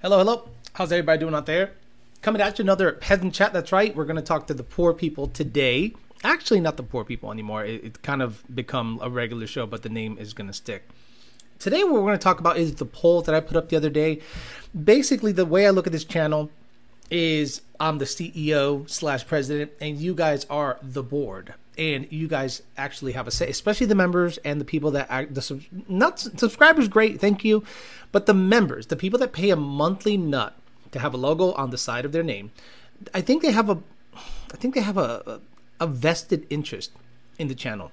Hello, hello. How's everybody doing out there? Coming at you another peasant chat. That's right. We're going to talk to the poor people today. Actually, not the poor people anymore. It, kind of become a regular show, but the name is going to stick. Today, what we're going to talk about is the poll that I put up the other day. Basically, the way I look at this channel is I'm the CEO slash president, and you guys are the board and you guys actually have a say, especially the members and the people that act, the not subscribers. Great, thank you, but the members, the people that pay a monthly nut to have a logo on the side of their name, I think they have a, I think they have a, a, vested interest in the channel.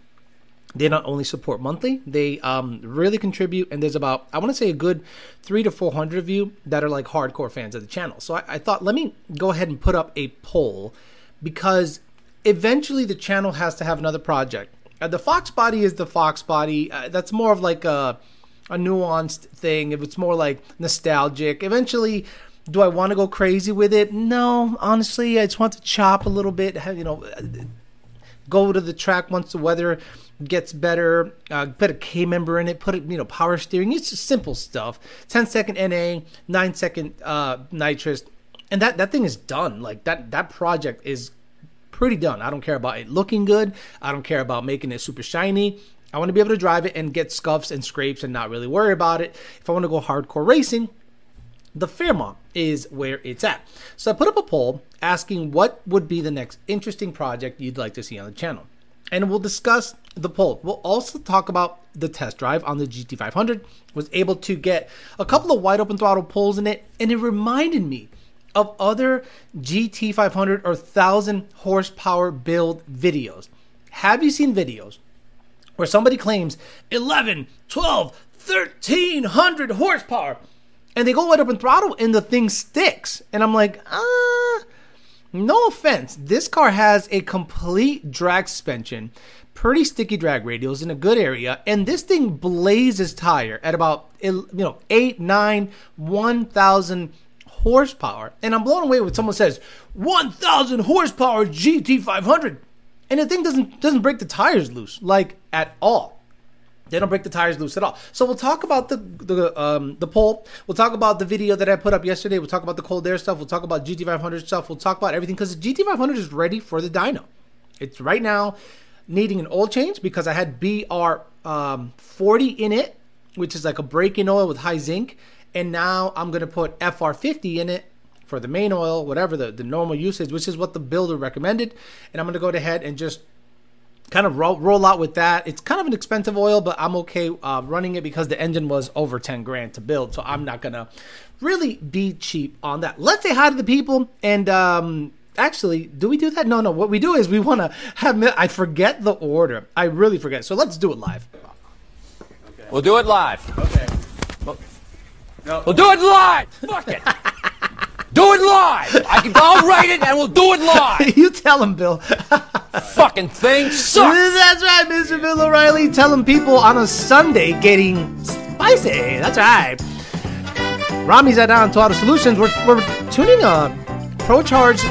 They not only support monthly, they um, really contribute. And there's about, I want to say, a good three to 400 of you that are like hardcore fans of the channel. So I, I thought, let me go ahead and put up a poll because eventually the channel has to have another project. Uh, the Fox body is the Fox body. Uh, that's more of like a, a nuanced thing. If it's more like nostalgic, eventually, do I want to go crazy with it? No, honestly, I just want to chop a little bit. You know, go to the track once the weather gets better. Uh, put a K member in it. Put it, you know, power steering. It's just simple stuff. 10 second NA, nine second uh, nitrous, and that that thing is done. Like that that project is pretty done. I don't care about it looking good. I don't care about making it super shiny. I want to be able to drive it and get scuffs and scrapes and not really worry about it. If I want to go hardcore racing, the Fairmont is where it's at. So I put up a poll asking what would be the next interesting project you'd like to see on the channel. And we'll discuss the poll. We'll also talk about the test drive on the GT500. Was able to get a couple of wide open throttle pulls in it, and it reminded me of other GT500 or 1000 horsepower build videos. Have you seen videos where somebody claims 11, 12, 1300 horsepower and they go right up in throttle and the thing sticks? And I'm like, ah, no offense. This car has a complete drag suspension, pretty sticky drag radials in a good area, and this thing blazes tire at about you know eight, nine, one thousand horsepower. And I'm blown away when someone says 1,000 horsepower GT500, and the thing doesn't doesn't break the tires loose like at all. They don't break the tires loose at all. So we'll talk about the the um, the poll. We'll talk about the video that I put up yesterday. We'll talk about the cold air stuff. We'll talk about GT500 stuff. We'll talk about everything because the GT500 is ready for the dyno. It's right now needing an oil change because I had BR um, 40 in it, which is like a break-in oil with high zinc and now I'm going to put FR50 in it for the main oil, whatever the, the normal usage, which is what the builder recommended. And I'm going to go ahead and just kind of roll, roll out with that. It's kind of an expensive oil, but I'm okay uh, running it because the engine was over 10 grand to build. So I'm not going to really be cheap on that. Let's say hi to the people. And um, actually, do we do that? No, no. What we do is we want to have, I forget the order. I really forget. So let's do it live. Okay. We'll do it live. Okay. No. We'll do it live. Fuck it. do it live. I can. I'll write it and we'll do it live. you tell him, Bill. Fucking thing sucks. That's right, Mr. Bill O'Reilly. Telling people on a Sunday getting spicy. That's right. Rami's at Down to Auto Solutions. We're, we're tuning a ProCharge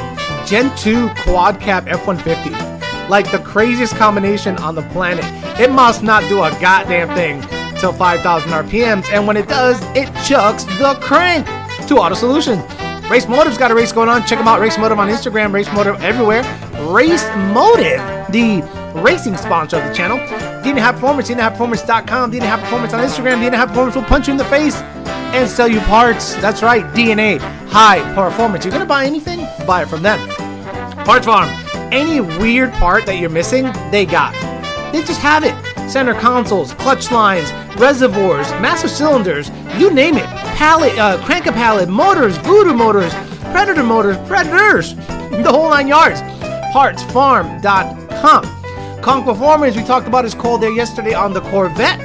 Gen 2 Quad Cab F-150. Like the craziest combination on the planet. It must not do a goddamn thing till 5,000 RPMs, and when it does, it chucks the crank to Auto Solutions. Race Motive's got a race going on. Check them out. Race Motive on Instagram, Race Motive everywhere. Race Motive, the racing sponsor of the channel. DNA High Performance, DNAHighPerformance.com, DNA High Performance on Instagram. DNA High Performance will punch you in the face and sell you parts. That's right, DNA High Performance. You're going to buy anything? Buy it from them. Parts Farm. Any weird part that you're missing, they got. They just have it center consoles, clutch lines, reservoirs, massive cylinders, you name it. Pallet, uh, crank a pallet, motors, voodoo motors, predator motors, predators, the whole nine yards. Partsfarm.com. Performance, we talked about his call there yesterday on the Corvette.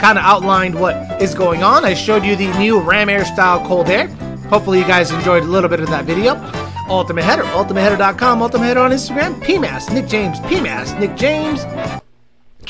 Kind of outlined what is going on. I showed you the new Ram Air style cold air. Hopefully, you guys enjoyed a little bit of that video. Ultimate Header, ultimateheader.com, Ultimate Header on Instagram, PMAS, Nick James, PMAS, Nick James,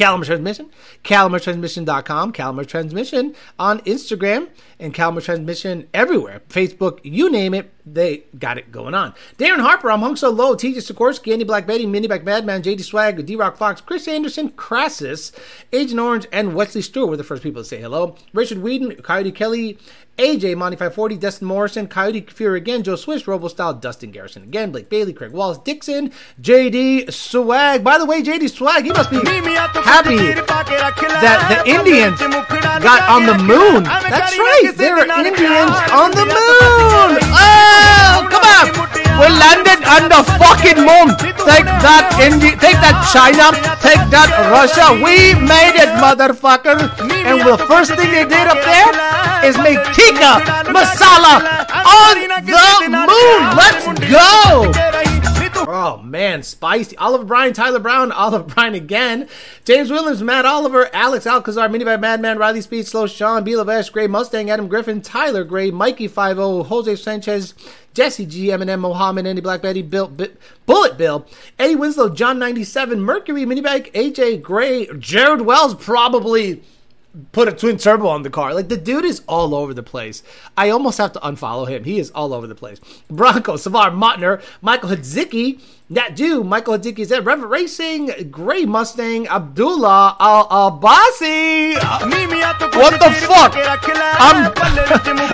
Caliber Transmission, CaliberTransmission.com, Caliber Transmission on Instagram, and Caliber Transmission everywhere. Facebook, you name it. They got it going on. Darren Harper, I'm hung so low. TJ Sikorsky, Andy Black Betty, Mini Back Madman, JD Swag, D Rock Fox, Chris Anderson, Crassus, Agent Orange, and Wesley Stewart were the first people to say hello. Richard Whedon, Coyote Kelly, AJ, Monty 540, Destin Morrison, Coyote Fear again, Joe Swish, Robo Style, Dustin Garrison again, Blake Bailey, Craig Wallace, Dixon, JD Swag. By the way, JD Swag, he must be happy that the Indians got on the moon. That's right, there are Indians on the moon. Oh, come on. We landed on the fucking moon. Take that, India, take that, China. Take that, Russia. We made it, motherfucker. And the first thing they did up there is make tikka masala on the moon. Let's go. Oh man, spicy. Oliver Bryan, Tyler Brown, Oliver Bryan again. James Williams, Matt Oliver, Alex Alcazar, Minivan Madman, Riley Speed, Slow Sean, B. Lavesh, Gray Mustang, Adam Griffin, Tyler Gray, Mikey 50, Jose Sanchez, Jesse G, Eminem, Mohammed, Andy Black Betty, Bill, B- Bullet Bill, Eddie Winslow, John 97, Mercury, Minibag, AJ Gray, Jared Wells, probably put a twin turbo on the car. Like the dude is all over the place. I almost have to unfollow him. He is all over the place. Bronco, Savar, Motner, Michael Hadzicki, that dude, Michael Hadzicki is there. Rever Racing, Gray Mustang, Abdullah Al Abasi. what the fuck? I'm,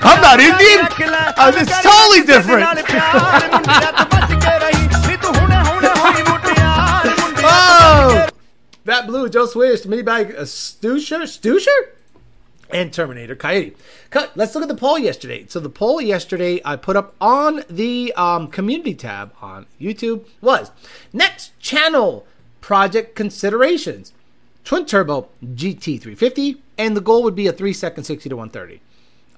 I'm not Indian. Uh, it's totally different. oh. That Blue, Joe Swish, Mini Bag, uh, Stusher, Stusher? And Terminator Coyote. Cut. Let's look at the poll yesterday. So the poll yesterday I put up on the um, community tab on YouTube was next channel project considerations. Twin turbo GT350, and the goal would be a three second 60 to 130.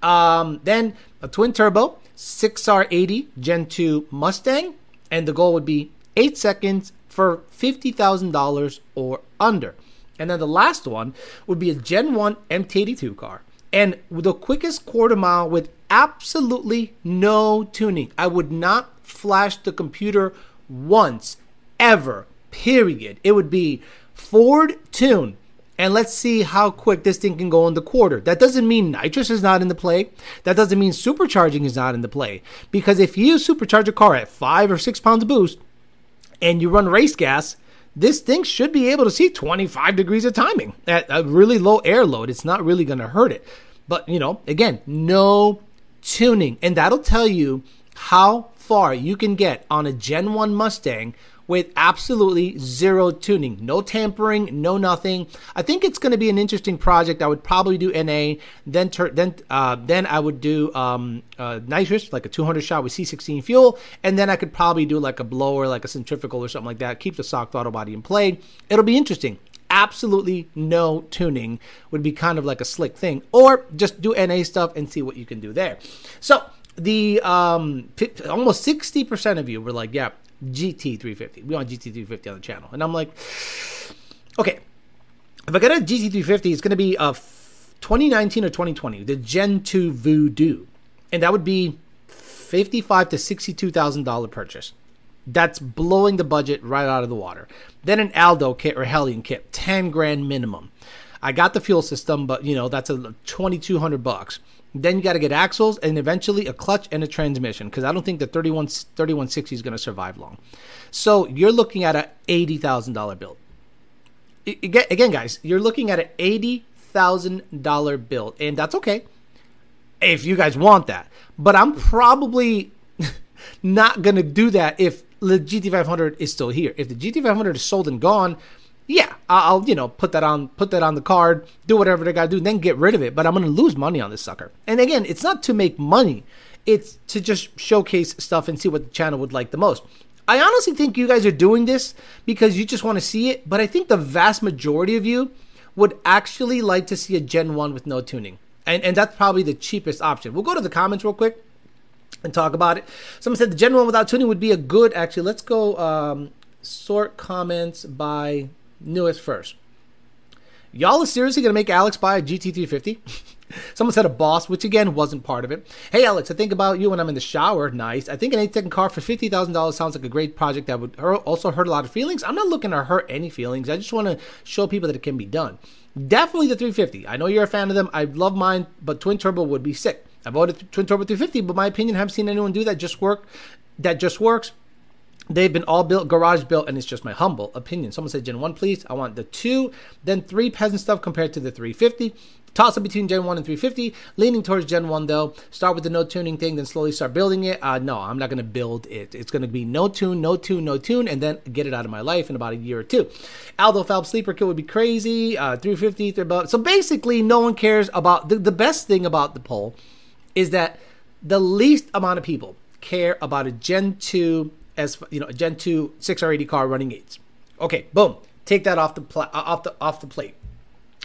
Um, then a twin turbo 6R80 Gen 2 Mustang, and the goal would be eight seconds for $50,000 or under. And then the last one would be a Gen 1 MT82 car. And the quickest quarter mile with absolutely no tuning. I would not flash the computer once, ever, period. It would be Ford tune. And let's see how quick this thing can go in the quarter. That doesn't mean nitrous is not in the play. That doesn't mean supercharging is not in the play. Because if you supercharge a car at five or six pounds of boost, and you run race gas, this thing should be able to see 25 degrees of timing at a really low air load. It's not really going to hurt it. But, you know, again, no tuning. And that'll tell you how far you can get on a Gen 1 Mustang with absolutely zero tuning, no tampering, no nothing. I think it's going to be an interesting project. I would probably do NA, then ter- then uh, then I would do um, uh, nitrous, like a 200 shot with C16 fuel, and then I could probably do like a blower, like a centrifugal or something like that. Keep the sock throttle body in play. It'll be interesting absolutely no tuning would be kind of like a slick thing or just do na stuff and see what you can do there so the um almost 60% of you were like yeah GT350. We want GT350 on the channel. And I'm like, okay, if I get a GT350, it's going to be uh, a 2019 or 2020, the Gen 2 Voodoo. And that would be 55 to $62,000 purchase. That's blowing the budget right out of the water. Then an Aldo kit or Hellion kit, 10 grand minimum. I got the fuel system, but you know, that's a 2200 bucks. Then you got to get axles and eventually a clutch and a transmission because I don't think the 31, 3160 is going to survive long. So you're looking at a $80,000 build. Again, guys, you're looking at an $80,000 build, and that's okay if you guys want that. But I'm probably not going to do that if the GT500 is still here. If the GT500 is sold and gone, yeah, I'll you know put that on put that on the card, do whatever they gotta do, then get rid of it. But I'm gonna lose money on this sucker. And again, it's not to make money; it's to just showcase stuff and see what the channel would like the most. I honestly think you guys are doing this because you just want to see it, but I think the vast majority of you would actually like to see a Gen 1 with no tuning. And, and that's probably the cheapest option. We'll go to the comments real quick and talk about it. Someone said the Gen 1 without tuning would be a good, actually, let's go um, sort comments by newest first. Y'all are seriously going to make Alex buy a GT350? Someone said a boss, which again wasn't part of it. Hey, Alex, I think about you when I'm in the shower. Nice. I think an 8 second car for $50,000 sounds like a great project that would also hurt a lot of feelings. I'm not looking to hurt any feelings. I just want to show people that it can be done. Definitely the 350. I know you're a fan of them. I love mine, but twin turbo would be sick. I voted twin turbo 350, but my opinion, I haven't seen anyone do that. Just work, that just works. They've been all built, garage built, and it's just my humble opinion. Someone said Gen 1, please. I want the 2, then 3 peasant stuff compared to the 350. Toss up between Gen 1 and 350. Leaning towards Gen 1, though. Start with the no tuning thing, then slowly start building it. Uh, no, I'm not going to build it. It's going to be no tune, no tune, no tune, and then get it out of my life in about a year or two. Aldo Falb Sleeper Kit would be crazy. Uh, 350, 3 So basically, no one cares about the, the best thing about the poll is that the least amount of people care about a Gen 2 as you know, a Gen 2 6R80 car running eights. Okay, boom. Take that off the pl- uh, off the off the plate.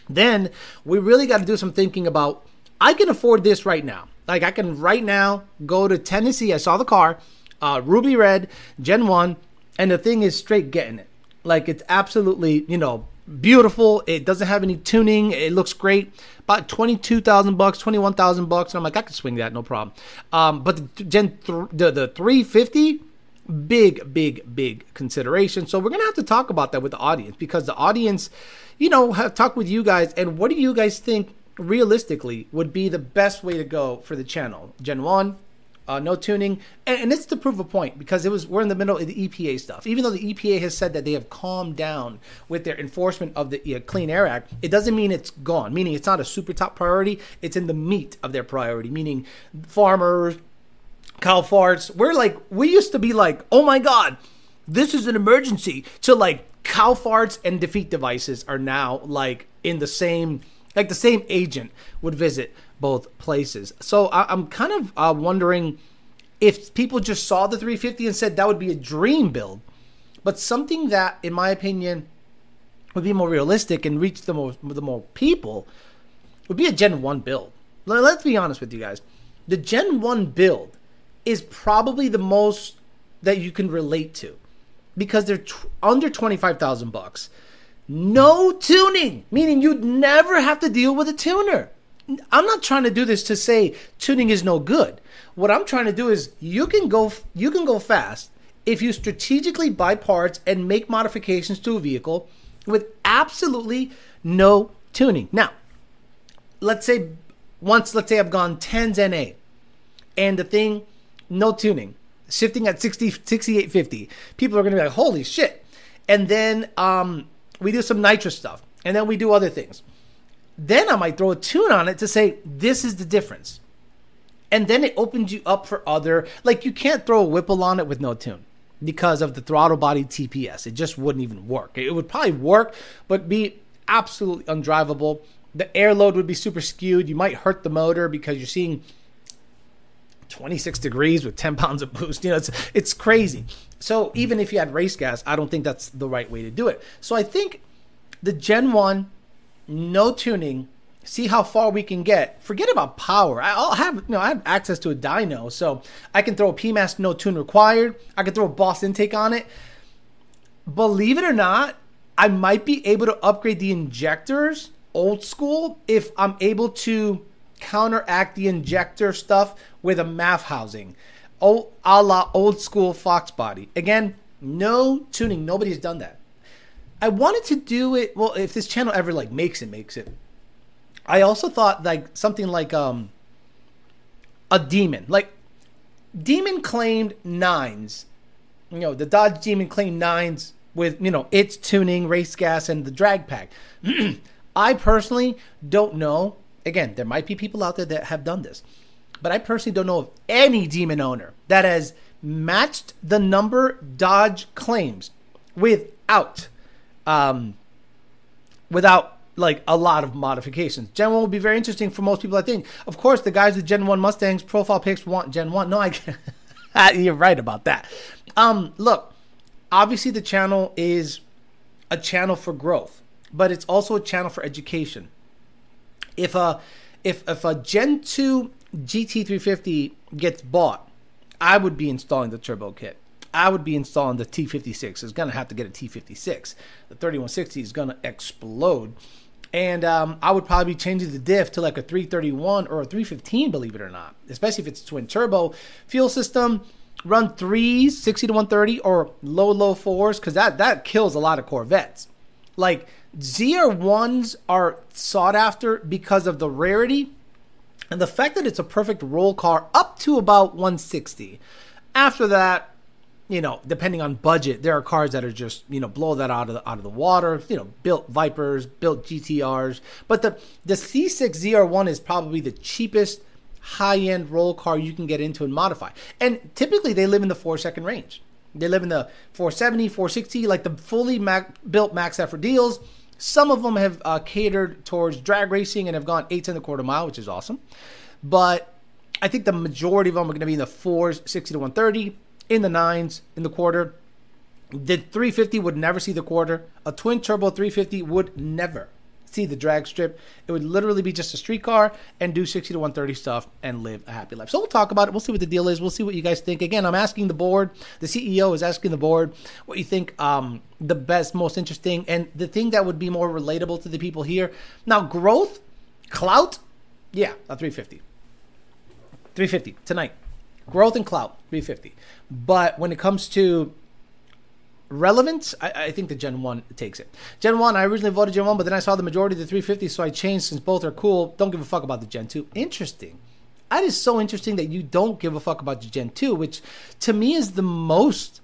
Then we really got to do some thinking about I can afford this right now. Like I can right now go to Tennessee. I saw the car, uh, ruby red, Gen 1, and the thing is straight getting it. Like it's absolutely, you know, beautiful. It doesn't have any tuning. It looks great. About twenty two thousand bucks, twenty one thousand bucks, and I'm like, I can swing that, no problem. Um, but the Gen th- the the three fifty big, big, big consideration. So we're gonna have to talk about that with the audience because the audience, you know, have talked with you guys and what do you guys think realistically would be the best way to go for the channel? Gen one, uh, no tuning, and, and it's to prove a point because it was we're in the middle of the EPA stuff. Even though the EPA has said that they have calmed down with their enforcement of the uh, Clean Air Act, it doesn't mean it's gone. Meaning it's not a super top priority. It's in the meat of their priority. Meaning farmers, cow farts. We're like, we used to be like, oh my God, this is an emergency. To like, cow farts and defeat devices are now like in the same, like the same agent would visit both places. So I, am kind of uh, wondering if people just saw the 350 and said that would be a dream build, but something that, in my opinion, would be more realistic and reach the more the more people would be a Gen 1 build. Let's be honest with you guys. The Gen 1 build is probably the most that you can relate to because they're t- under 25,000 bucks. No tuning, meaning you'd never have to deal with a tuner. I'm not trying to do this to say tuning is no good. What I'm trying to do is you can go you can go fast if you strategically buy parts and make modifications to a vehicle with absolutely no tuning. Now, let's say once let's say I've gone 10s NA and the thing no tuning, shifting at 60, 6850. People are going to be like, holy shit. And then um, we do some nitrous stuff, and then we do other things. Then I might throw a tune on it to say, this is the difference. And then it opens you up for other, like you can't throw a Whipple on it with no tune because of the throttle body TPS. It just wouldn't even work. It would probably work, but be absolutely undrivable. The air load would be super skewed. You might hurt the motor because you're seeing 26 degrees with 10 pounds of boost. You know, it's it's crazy. So even if you had race gas, I don't think that's the right way to do it. So I think the Gen 1, no tuning, see how far we can get. Forget about power. I'll have you know I have access to a dyno, so I can throw a PMAS no tune required. I can throw a Boss intake on it. Believe it or not, I might be able to upgrade the injectors old school if I'm able to counteract the injector stuff with a MAF housing, oh, a la old school Fox body. Again, no tuning. Nobody's done that. I wanted to do it. Well, if this channel ever like makes it, makes it. I also thought like something like um a demon. Like Demon claimed nines. You know, the Dodge Demon claimed nines with, you know, its tuning, race gas, and the drag pack. I personally don't know again, there might be people out there that have done this, but I personally don't know of any demon owner that has matched the number Dodge claims without, um, without like a lot of modifications. Gen 1 will be very interesting for most people, I think. Of course, the guys with Gen 1 Mustangs profile pics want Gen 1. No, I. You're right about that. Um, look, obviously the channel is a channel for growth, but it's also a channel for education if a if if a Gen 2 GT350 gets bought, I would be installing the turbo kit. I would be installing the T56. It's going to have to get a T56. The 3160 is going to explode. And um, I would probably be changing the diff to like a 331 or a 315, believe it or not. Especially if it's a twin turbo fuel system. Run threes, 60 to 130, or low, low fours, because that, that kills a lot of Corvettes. Like ZR1s are sought after because of the rarity And the fact that it's a perfect roll car up to about 160. After that, you know, depending on budget, there are cars that are just you know blow that out of the, out of the water. You know, built Vipers, built GTRs, but the the C6 ZR1 is probably the cheapest high end roll car you can get into and modify. And typically, they live in the four second range. They live in the 470, 460, like the fully mac, built max effort deals. Some of them have uh, catered towards drag racing and have gone eight and a quarter mile, which is awesome. But I think the majority of them are going to be in the fours, 60 to 130 in the nines in the quarter. The 350 would never see the quarter. A twin turbo 350 would never see the drag strip. It would literally be just a street car and do 60 to 130 stuff and live a happy life. So we'll talk about it. We'll see what the deal is. We'll see what you guys think. Again, I'm asking the board. The CEO is asking the board what you think um, the best, most interesting, and the thing that would be more relatable to the people here. Now, growth, clout, yeah, a 350. 350 tonight. Growth and clout, 350. But when it comes to relevance, I, I, think the Gen 1 takes it. Gen 1, I originally voted Gen 1, but then I saw the majority of the 350, so I changed since both are cool. Don't give a fuck about the Gen 2. Interesting. That is so interesting that you don't give a fuck about the Gen 2, which to me is the most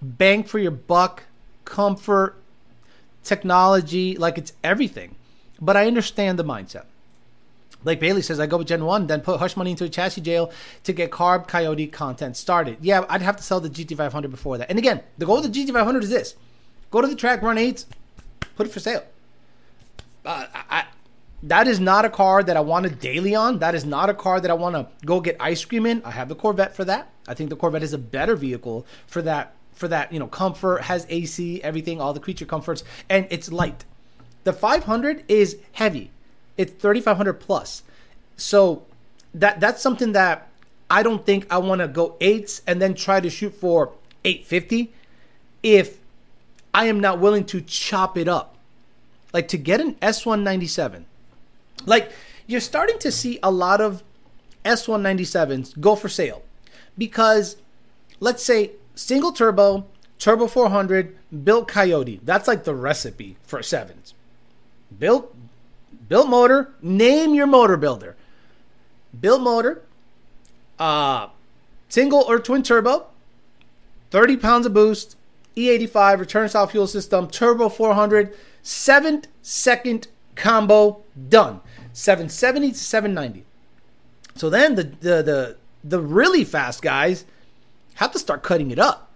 bang for your buck, comfort, technology, like it's everything. But I understand the mindset. Like Bailey says, I go with Gen 1, then put hush money into a chassis jail to get carb coyote content started. Yeah, I'd have to sell the GT500 before that. And again, the goal of the GT500 is this go to the track, run eights, put it for sale. Uh, I, that is not a car that I want to daily on. That is not a car that I want to go get ice cream in. I have the Corvette for that. I think the Corvette is a better vehicle for that. For that, you know, comfort has AC, everything, all the creature comforts, and it's light. The 500 is heavy it's 3500 plus. So that that's something that I don't think I want to go eights and then try to shoot for 850 if I am not willing to chop it up. Like to get an S197. Like you're starting to see a lot of S197s go for sale because let's say single turbo, turbo 400, built Coyote. That's like the recipe for sevens. Built Built motor, name your motor builder. Built motor, uh, single or twin turbo, 30 pounds of boost, E85 return style fuel system, turbo 400, seven second combo done. 770 to 790. So then the, the the the really fast guys have to start cutting it up.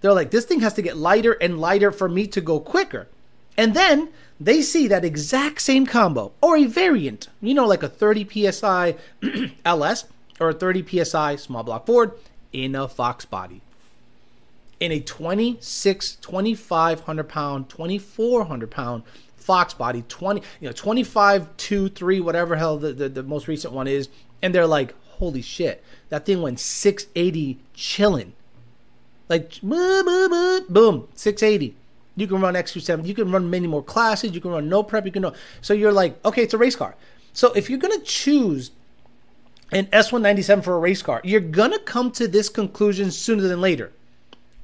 They're like, this thing has to get lighter and lighter for me to go quicker. And then they see that exact same combo or a variant, you know, like a 30 psi LS or a 30 psi small block Ford in a Fox body. In a 26, 2500 pound, 2400 pound Fox body, 20, you know, 25, 2, 3, whatever hell the, the, the most recent one is. And they're like, holy shit, that thing went 680 chilling. Like, boom, boom, boom, boom 680 you can run XQ7. You can run many more classes. You can run no prep. You can know. So you're like, okay, it's a race car. So if you're gonna choose an S197 for a race car, you're gonna come to this conclusion sooner than later.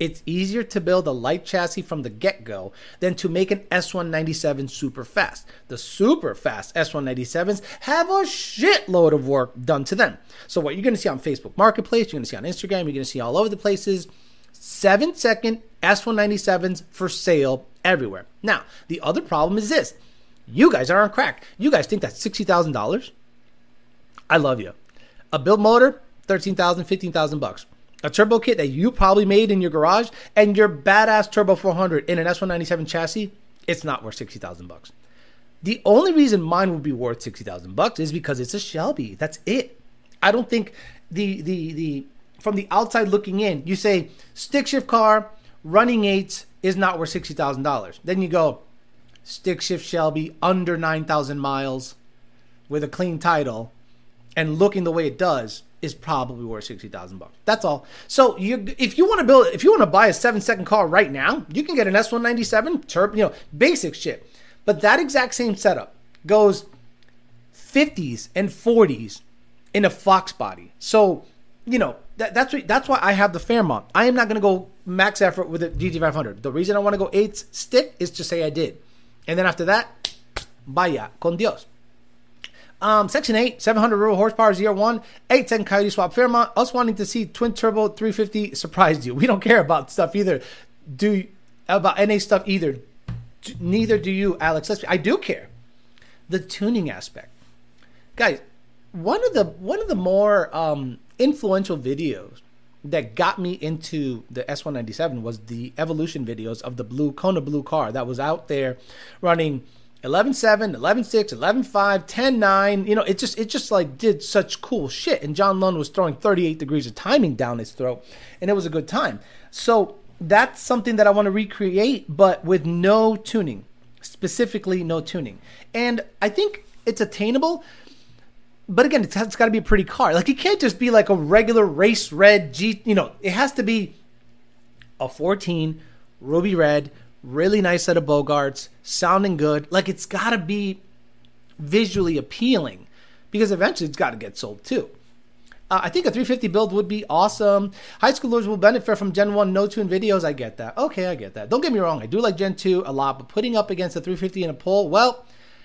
It's easier to build a light chassis from the get go than to make an S197 super fast. The super fast S197s have a shitload of work done to them. So, what you're going to see on Facebook Marketplace, you're going to see on Instagram, you're going to see all over the places seven second S197s for sale everywhere. Now, the other problem is this you guys are on crack. You guys think that's $60,000? I love you. A built motor, 13000 15000 bucks. A turbo kit that you probably made in your garage and your badass turbo 400 in an S197 chassis, it's not worth 60000 bucks. The only reason mine would be worth 60000 bucks is because it's a Shelby. That's it. I don't think the the the from the outside looking in, you say stick shift car, running eights is not worth sixty thousand dollars. Then you go stick shift Shelby under nine thousand miles with a clean title and looking the way it does is probably worth sixty thousand bucks. That's all. So you, if you want to build, if you want to buy a seven second car right now, you can get an S one ninety seven turbo, you know, basic shit. But that exact same setup goes fifties and forties in a Fox body. So you know that, that's what, that's why I have the Fairmont. I am not going to go max effort with the GT500. The reason I want to go eights stick is to say I did, and then after that, vaya con Dios. Um, Section 8, 700 rural horsepower, zero one, 8 second Coyote swap Fairmont. Us wanting to see twin turbo 350 surprised you. We don't care about stuff either. Do about NA stuff either. Neither do you, Alex. Let's, I do care. The tuning aspect. Guys, one of the one of the more um, influential videos that got me into the S197 was the evolution videos of the blue Kona blue car that was out there running 11.7, 11.6, 11.5, 10.9. You know, it just it just like did such cool shit. And John Lund was throwing 38 degrees of timing down his throat, and it was a good time. So that's something that I want to recreate, but with no tuning, specifically no tuning. And I think it's attainable. But again, it's, it's got to be a pretty car. Like it can't just be like a regular race red G. You know, it has to be a 14 ruby red really nice set of Bogarts, sounding good. Like it's got to be visually appealing because eventually it's got to get sold too. Uh, I think a 350 build would be awesome. High schoolers will benefit from Gen 1 no tune videos. I get that. Okay, I get that. Don't get me wrong. I do like Gen 2 a lot, but putting up against a 350 in a poll, well,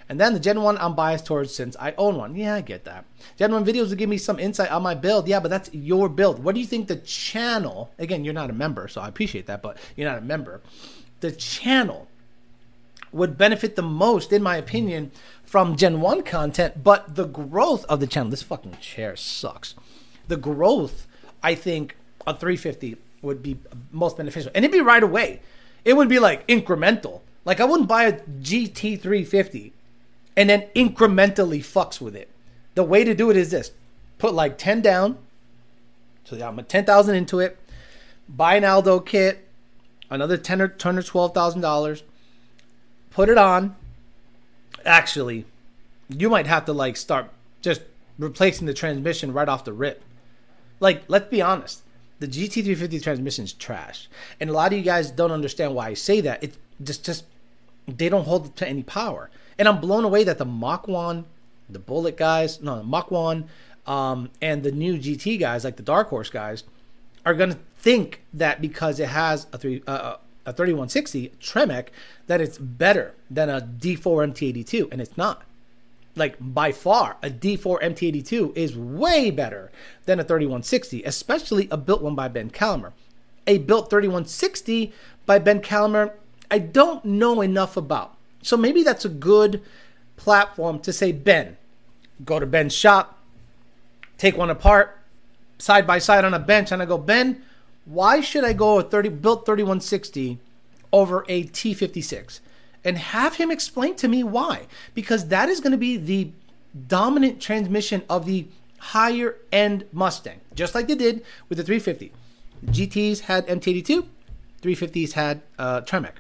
and then the Gen 1 I'm biased towards since I own one. Yeah, I get that. Gen 1 videos will give me some insight on my build. Yeah, but that's your build. What do you think the channel, again, you're not a member, so I appreciate that, but you're not a member the channel would benefit the most, in my opinion, from Gen 1 content, but the growth of the channel, this fucking chair sucks. The growth, I think, a 350 would be most beneficial. And it'd be right away. It would be like incremental. Like I wouldn't buy a GT 350 and then incrementally fucks with it. The way to do it is this put like 10 down. So I'm at 10,000 into it. Buy an Aldo kit another ten or ten or twelve thousand dollars. Put it on. Actually, you might have to like start just replacing the transmission right off the rip. Like, let's be honest. The GT350 transmission is trash. And a lot of you guys don't understand why I say that. It's just just they don't hold to any power. And I'm blown away that the Mach 1, the Bullet guys, no, the Mach 1, um, and the new GT guys, like the Dark Horse guys, are going to think that because it has a three uh, a 3160 Tremec that it's better than a D4 MT82 and it's not. Like by far, a D4 MT82 is way better than a 3160, especially a built one by Ben Calmer. A built 3160 by Ben Calmer, I don't know enough about. So maybe that's a good platform to say, Ben, go to Ben's shop, take one apart, side by side on a bench, and I go, Ben, why should I go a 30 built 3160 over a T56? And have him explain to me why. Because that is going to be the dominant transmission of the higher end Mustang, just like they did with the 350. GTs had MT82, 350s had uh, Tremec.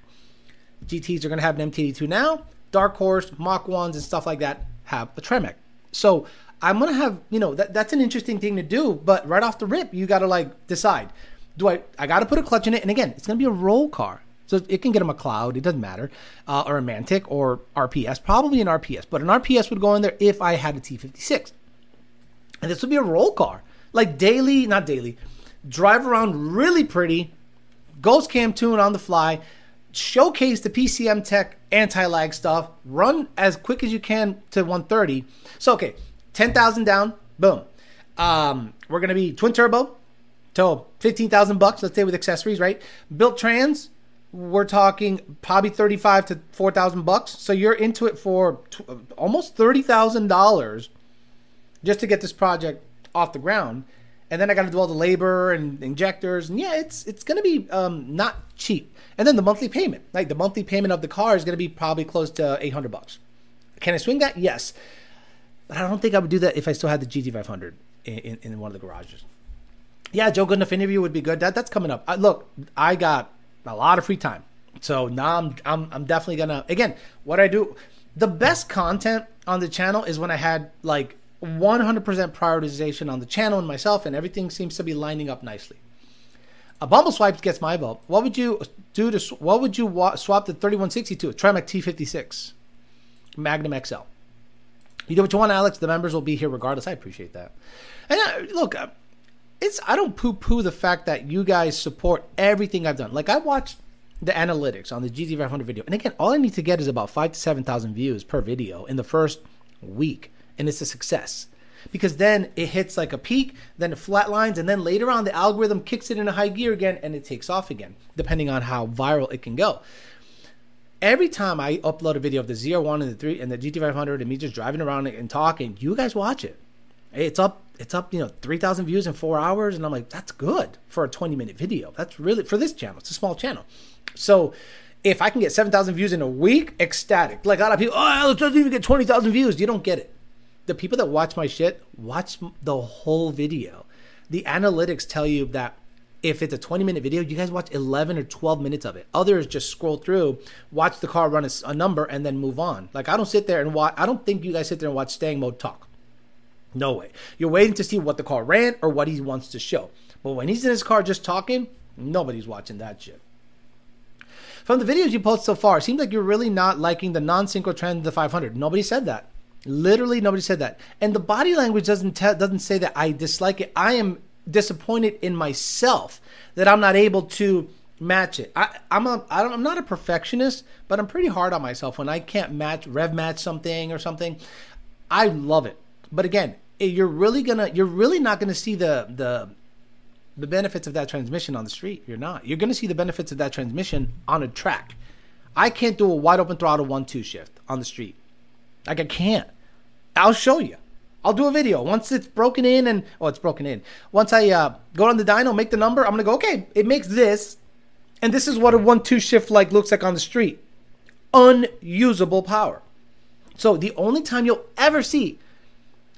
GTs are going to have an MT82 now. Dark Horse, Mach 1s, and stuff like that have a Tremec. So I'm going to have, you know, that, that's an interesting thing to do. But right off the rip, you got to like decide do I I got to put a clutch in it? And again, it's going to be a roll car. So it can get a McLeod, it doesn't matter, uh, or a Mantic or RPS, probably an RPS, but an RPS would go in there if I had a T56. And this would be a roll car, like daily, not daily, drive around really pretty, ghost cam tune on the fly, showcase the PCMTec anti lag stuff, run as quick as you can to 130. So, okay, 10,000 down, boom. Um, we're to be twin turbo, so fifteen thousand bucks, let's say with accessories, right? Built trans, we're talking probably thirty-five to four thousand bucks. So you're into it for t- almost thirty thousand dollars just to get this project off the ground. And then I got to do all the labor and injectors, and yeah, it's it's going to be um, not cheap. And then the monthly payment, like the monthly payment of the car, is going to be probably close to eight hundred bucks. Can I swing that? Yes, but I don't think I would do that if I still had the GT500 in, in, one of the garages yeah, Joe Goodenough interview would be good. That that's coming up. I, look, I got a lot of free time, so now I'm I'm I'm definitely gonna again. What I do, the best content on the channel is when I had like 100% prioritization on the channel and myself, and everything seems to be lining up nicely. A Bumble Swipes gets my vote. What would you do to what would you wa- swap the 3160 to? A Tremec T56, Magnum XL. You do what you want, Alex. The members will be here regardless. I appreciate that. And uh, look, uh, it's I don't poo poo the fact that you guys support everything I've done. Like I watched the analytics on the GT500 video, and again, all I need to get is about five to seven thousand views per video in the first week, and it's a success because then it hits like a peak, then it flatlines, and then later on the algorithm kicks it in a high gear again and it takes off again, depending on how viral it can go. Every time I upload a video of the ZR1 and the three and the GT500 and me just driving around and talking, you guys watch it. It's up, it's up, you know, three thousand views in four hours, and I'm like, that's good for a 20 minute video. That's really for this channel. It's a small channel, so if I can get 7,000 views in a week, ecstatic. Like a lot of people, oh, it doesn't even get 20,000 views. You don't get it the people that watch my shit watch the whole video. The analytics tell you that if it's a 20 minute video, you guys watch 11 or 12 minutes of it. Others just scroll through, watch the car run a, a number, and then move on. Like, I don't sit there and watch, I don't think you guys sit there and watch staying mode talk. No way. You're waiting to see what the car ran or what he wants to show. But when he's in his car just talking, nobody's watching that shit. From the videos you post so far, it seems like you're really not liking the non synchro trend of the 500. Nobody said that. Literally, nobody said that. And the body language doesn't tell, doesn't say that I dislike it. I am disappointed in myself that I'm not able to match it. I, I'm a, I I'm not a perfectionist, but I'm pretty hard on myself when I can't match rev match something or something. I love it, but again, eh, you're really gonna, you're really not gonna see the the the benefits of that transmission on the street. You're not. You're gonna see the benefits of that transmission on a track. I can't do a wide open throttle one two shift on the street. Like I can't. I'll show you. I'll do a video once it's broken in and oh, it's broken in. Once I uh, go on the dyno, make the number, I'm gonna go. Okay, it makes this, and this is what a one-two shift like looks like on the street. Unusable power. So the only time you'll ever see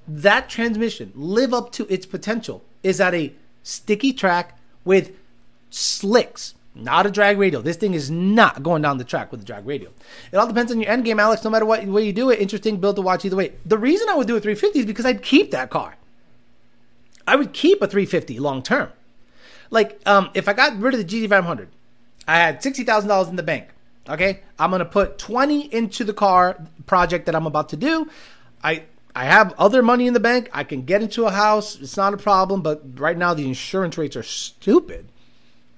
that transmission live up to its potential is at a sticky track with slicks not a drag radial. This thing is not going down the track with a drag radial. It all depends on your end game, Alex. No matter what way you do it, interesting build to watch either way. The reason I would do a 350 is because I'd keep that car. I would keep a 350 long term. Like, um, if I got rid of the GT500, I had $60,000 in the bank. Okay, I'm gonna put 20 into the car project that I'm about to do. I I have other money in the bank. I can get into a house. It's not a problem. But right now the insurance rates are stupid.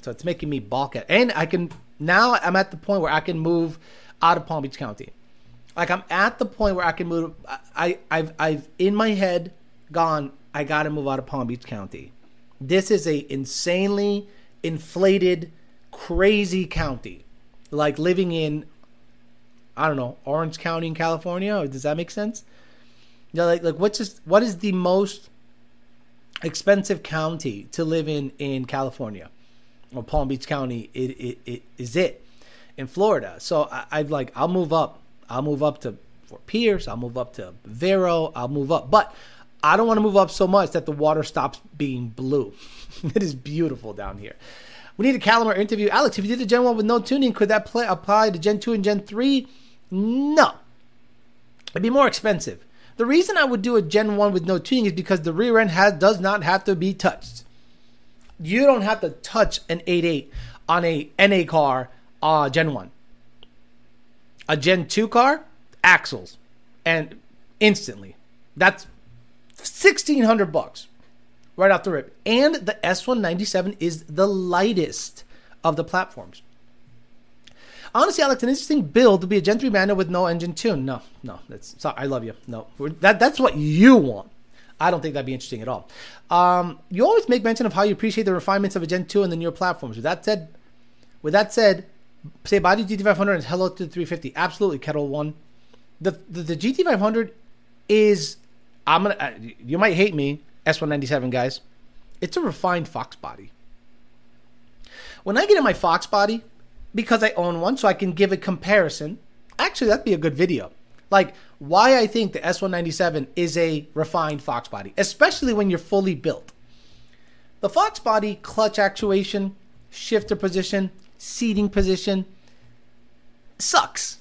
So it's making me balk at. And I can now I'm at the point where I can move out of Palm Beach County. Like I'm at the point where I can move. I I've I've in my head gone. I got to move out of Palm Beach County. This is a insanely inflated, crazy county. Like living in, I don't know, Orange County in California. Does that make sense? Yeah, like like what's just what is the most expensive county to live in in California? Or Palm Beach County, it, it, it is it in Florida. So I, I'd like I'll move up. I'll move up to Fort Pierce. I'll move up to Vero. I'll move up, but I don't want to move up so much that the water stops being blue. it is beautiful down here. We need a Calamar interview. Alex, if you did the Gen 1 with no tuning, could that play, apply to Gen 2 and Gen 3? No. It'd be more expensive. The reason I would do a Gen 1 with no tuning is because the rear end has does not have to be touched you don't have to touch an 8.8 on a NA car uh, Gen 1. A Gen 2 car, axles. And instantly. That's 1600 bucks right off the rip. And the S197 is the lightest of the platforms. Honestly, Alex, an interesting build to be a Gen 3 manual with no engine tune. No, no, that's sorry, I love you. No, that that's what you want. I don't think that'd be interesting at all. Um, you always make mention of how you appreciate the refinements of a Gen 2 and the newer platforms. With that said, with that said, say bye to GT500 and hello to the 350. Absolutely, Kettle One. The, the, the GT500 is I'm gonna. Uh, you might hate me, S197 guys. It's a refined Fox body. When I get in my Fox body, because I own one, so I can give a comparison. Actually, that'd be a good video. Like why I think the S197 is a refined Fox body, especially when you're fully built. The Fox body clutch actuation, shifter position, seating position sucks,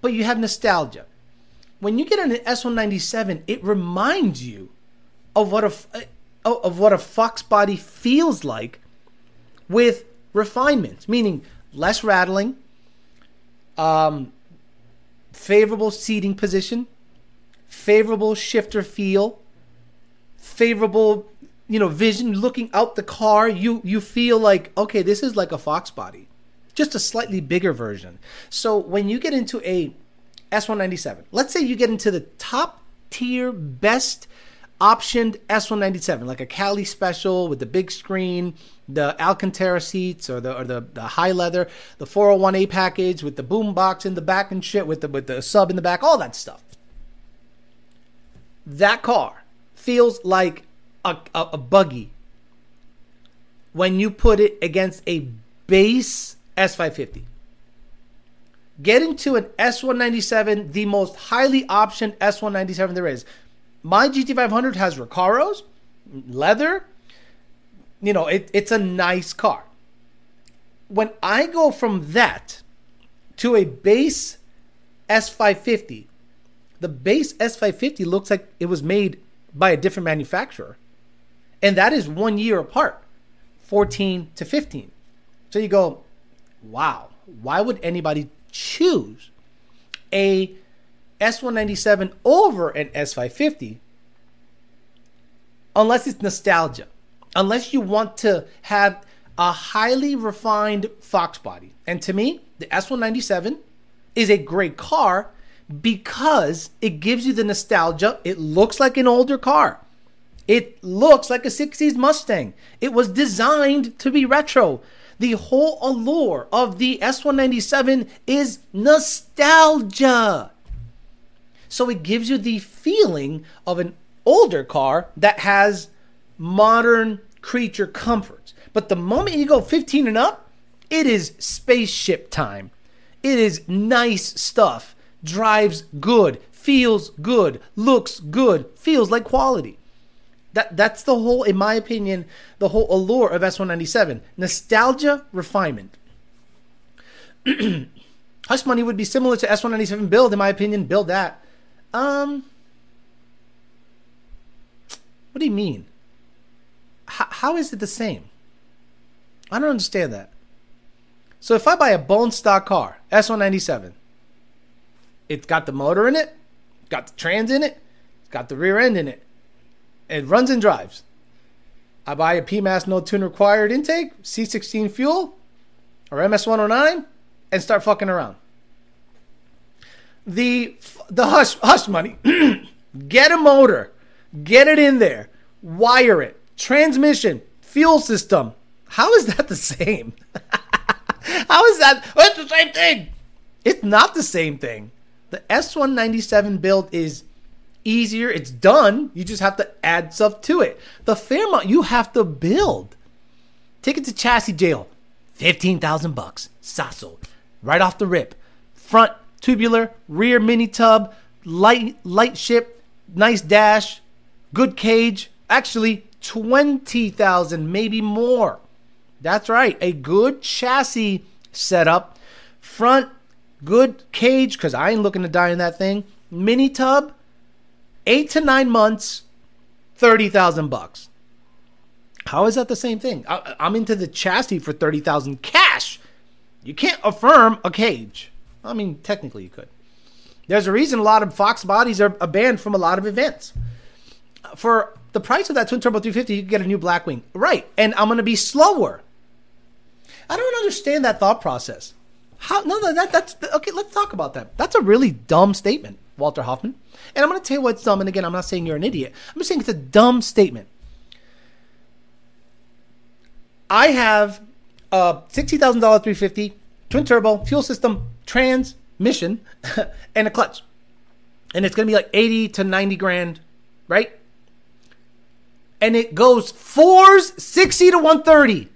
but you have nostalgia. When you get an S197, it reminds you of what a of what a Fox body feels like with refinements, meaning less rattling, um, favorable seating position, favorable shifter feel, favorable, you know, vision looking out the car. You you feel like okay, this is like a Fox body, just a slightly bigger version. So when you get into a S197, let's say you get into the top tier, best optioned S197, like a Cali special with the big screen, the Alcantara seats or the or the, the high leather, the 401A package with the boom box in the back and shit with the with the sub in the back, all that stuff. That car feels like a, a, a buggy when you put it against a base S550. Getting to an S197, the most highly optioned S197 there is. My GT500 has Recaros, leather. You know, it, it's a nice car. When I go from that to a base S550, the base S550 looks like it was made by a different manufacturer. And that is one year apart 14 to 15. So you go, wow, why would anybody choose a S197 over an S550 unless it's nostalgia? Unless you want to have a highly refined Fox body. And to me, the S197 is a great car because it gives you the nostalgia. It looks like an older car. It looks like a 60s Mustang. It was designed to be retro. The whole allure of the S197 is nostalgia. So it gives you the feeling of an older car that has modern creature comforts. But the moment you go 15 and up, it is spaceship time. It is nice stuff. Drives good, feels good, looks good, feels like quality. That that's the whole, in my opinion, the whole allure of S197. Nostalgia, refinement. Hush Money would be similar to S197 build, in my opinion. Build that. Um, what do you mean? H- how is it the same? I don't understand that. So if I buy a bone stock car, S197, it's got the motor in it, got the trans in it, it's got the rear end in it, it runs and drives. I buy a PMAS no tune required intake, C16 fuel, or MS109, and start fucking around. The the hush hush money. get a motor, get it in there, wire it, transmission, fuel system. How is that the same? How is that? It's the same thing. It's not the same thing. The S197 build is easier. It's done. You just have to add stuff to it. The Fairmont you have to build. Take it to chassis jail. 15,000 bucks. Sasso. Right off the rip. Front tubular, rear mini tub, light light ship, nice dash, good cage. Actually, 20,000, maybe more. That's right. A good chassis setup. Front good cage cuz I ain't looking to die in that thing. Mini tub, eight to nine months, thirty thousand bucks. How is that the same thing? I, am into the chassis for thirty thousand cash. You can't affirm a cage. I mean, technically you could. There's a reason a lot of Fox bodies are banned from a lot of events. For the price of that twin turbo 350, you can get a new Blackwing, right? And I'm going to be slower. I don't understand that thought process. How? No, that that's okay. Let's talk about that. That's a really dumb statement, Walter Hoffman. And I'm going to tell you what's dumb. And again, I'm not saying you're an idiot. I'm just saying it's a dumb statement. I have a $60,000 350 twin turbo fuel system transmission and a clutch. And it's going to be like 80 to 90 grand, right? And it goes fours 60 to 130.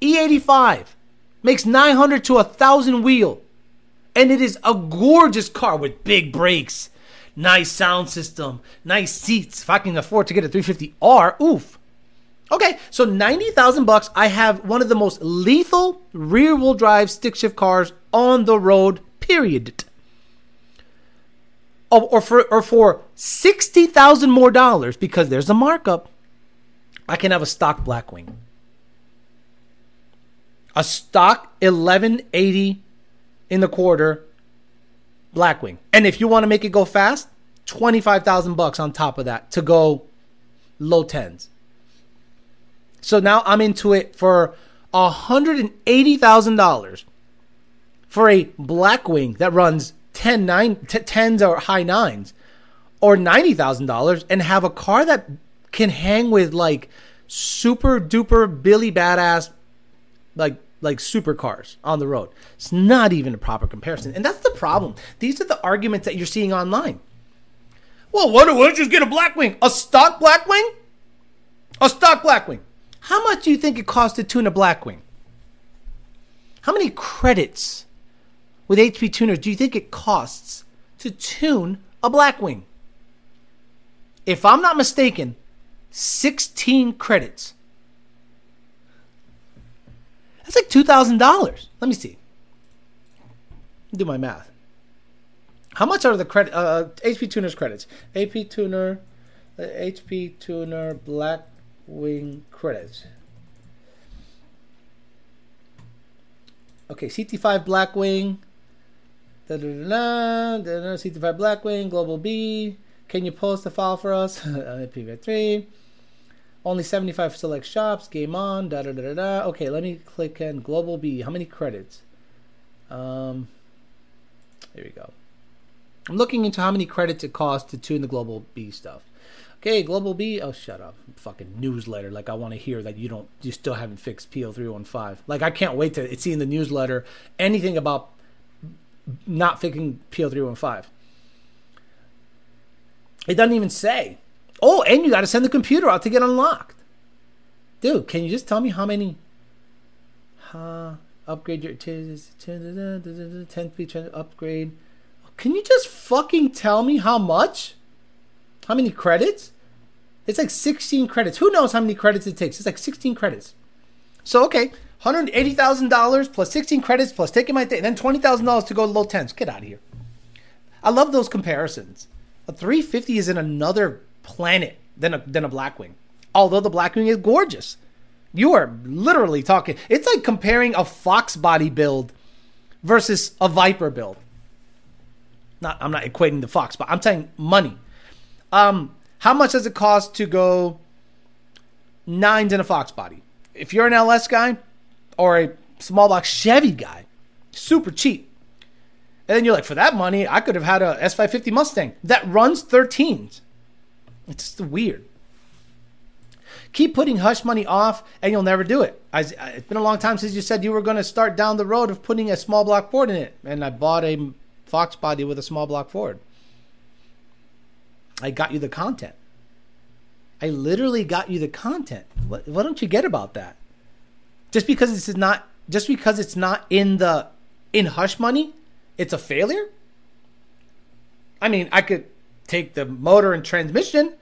E85 makes 900 to 1,000 wheel. And it is a gorgeous car with big brakes, nice sound system, nice seats. If I can afford to get a 350R, oof. Okay, so 90,000 bucks, I have one of the most lethal rear-wheel drive stick shift cars on the road, period. Oh, or for or for 60,000 more dollars because there's a markup, I can have a stock Blackwing. A stock 1180 in the quarter Blackwing. And if you want to make it go fast, 25,000 bucks on top of that to go low tens. So now I'm into it for $180,000 for a Blackwing that runs 10 nine, t- 10s or high 9s or $90,000 and have a car that can hang with like super duper Billy badass like like supercars on the road. It's not even a proper comparison. And that's the problem. These are the arguments that you're seeing online. Well, why don't you just get a Blackwing? A stock Blackwing? A stock Blackwing. How much do you think it costs to tune a Blackwing? How many credits with HP tuners do you think it costs to tune a Blackwing? If I'm not mistaken, 16 credits. That's like $2,000. Let me see. Do my math. How much are the credit uh, HP Tuner's credits? AP Tuner, uh, HP Tuner Blackwing credits. Okay, CT5 Blackwing. Da, da, da, da, da, CT5 Blackwing, Global B. Can you post the file for us? PV3. Only 75 select shops. Game on. Da da da da da. Okay, let me click on Global B. How many credits? Um, here we go. I'm looking into how many credits it costs to tune the Global B stuff. Okay, Global B. Oh, shut up. Fucking newsletter. Like I want to hear that you don't, you still haven't fixed P0315. Like I can't wait to see in the newsletter anything about not fixing P0315. It doesn't even say. Oh, and you got to send the computer out to get unlocked. Dude, can you just tell me how many? Uh, upgrade your 10 speed upgrade. Can you just fucking tell me how much? How many credits? It's like 16 credits. Who knows how many credits it takes? It's like 16 credits. So, okay, $180,000 plus 16 credits plus taking my thing, then $20,000 to go to low 10s. Get out of here. I love those comparisons. A 350 is in another planet than a, than a Blackwing. Although the Blackwing is gorgeous. You are literally talking. It's like comparing a Fox body build versus a Viper build. Not, I'm not equating the Fox, but I'm saying money. Um, how much does it cost to go nines in a Fox body? If you're an LS guy or a small block Chevy guy, super cheap. And then you're like, for that money, I could have had a S550 Mustang that runs 13s. It's just weird. Keep putting hush money off, and you'll never do it. I, it's been a long time since you said you were going to start down the road of putting a small block Ford in it, and I bought a Fox body with a small block Ford. I got you the content. I literally got you the content. What, what don't you get about that? Just because this is not, just because it's not in the in hush money, it's a failure. I mean, I could take the motor and transmission,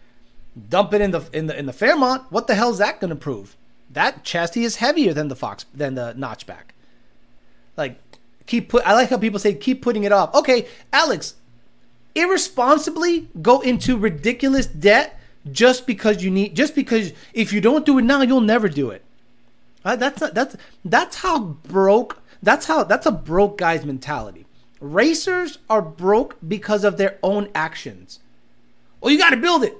dump it in the in the in the Fairmont. What the hell is that going to prove? That chassis is heavier than the Fox than the notchback. Like keep put. I like how people say keep putting it off. Okay, Alex, irresponsibly go into ridiculous debt just because you need just because if you don't do it now you'll never do it. Uh, that's not, that's that's how broke. That's how that's a broke guy's mentality. Racers are broke because of their own actions. Well, you got to build it.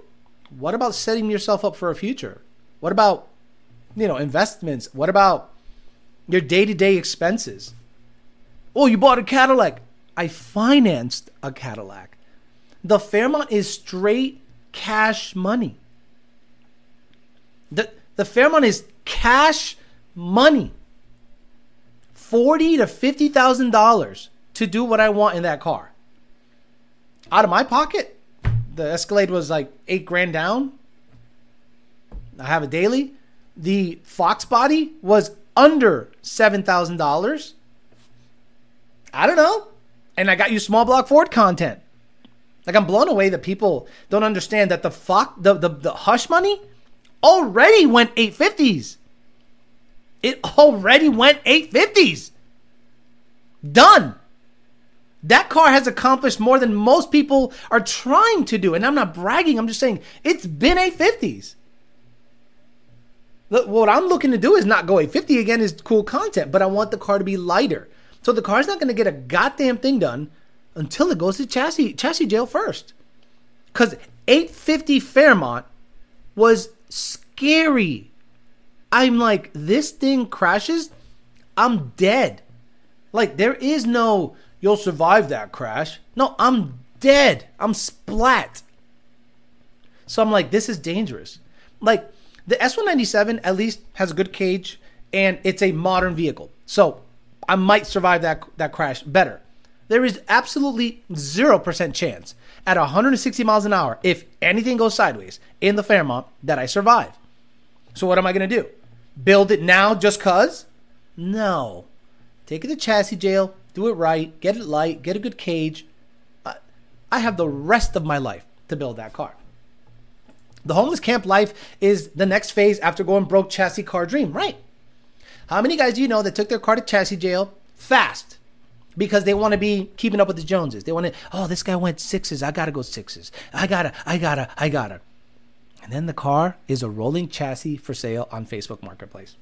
What about setting yourself up for a future? What about, you know, investments? What about your day to day expenses? Oh, you bought a Cadillac. I financed a Cadillac. The Fairmont is straight cash money. The, the Fairmont is cash money. Forty to fifty thousand dollars to do what I want in that car. Out of my pocket, the Escalade was like eight grand down. I have a daily. The Fox body was under seven thousand dollars. I don't know. And I got you small block Ford content. Like I'm blown away that people don't understand that the fuck the, the, the hush money already went 850s. It already went 850s. Done. That car has accomplished more than most people are trying to do. And I'm not bragging, I'm just saying it's been 850s. Look, what I'm looking to do is not go 850 again, is cool content, but I want the car to be lighter. So the car's not going to get a goddamn thing done until it goes to chassis chassis jail first. Because 850 Fairmont was scary. I'm like, this thing crashes, I'm dead. Like, there is no you'll survive that crash. No, I'm dead. I'm splat. So I'm like, this is dangerous. Like the S197 at least has a good cage and it's a modern vehicle. So I might survive that that crash better. There is absolutely 0% chance at 160 miles an hour if anything goes sideways in the Fairmont that I survive. So what am I going to do? Build it now just cuz? No. Take it to chassis jail, do it right, get it light, get a good cage. I have the rest of my life to build that car. The homeless camp life is the next phase after going broke chassis car dream, right? How many guys do you know that took their car to chassis jail fast because they want to be keeping up with the Joneses? They want to, oh, this guy went sixes. I got to go sixes. I got to, I got to, I got to. And then the car is a rolling chassis for sale on Facebook Marketplace.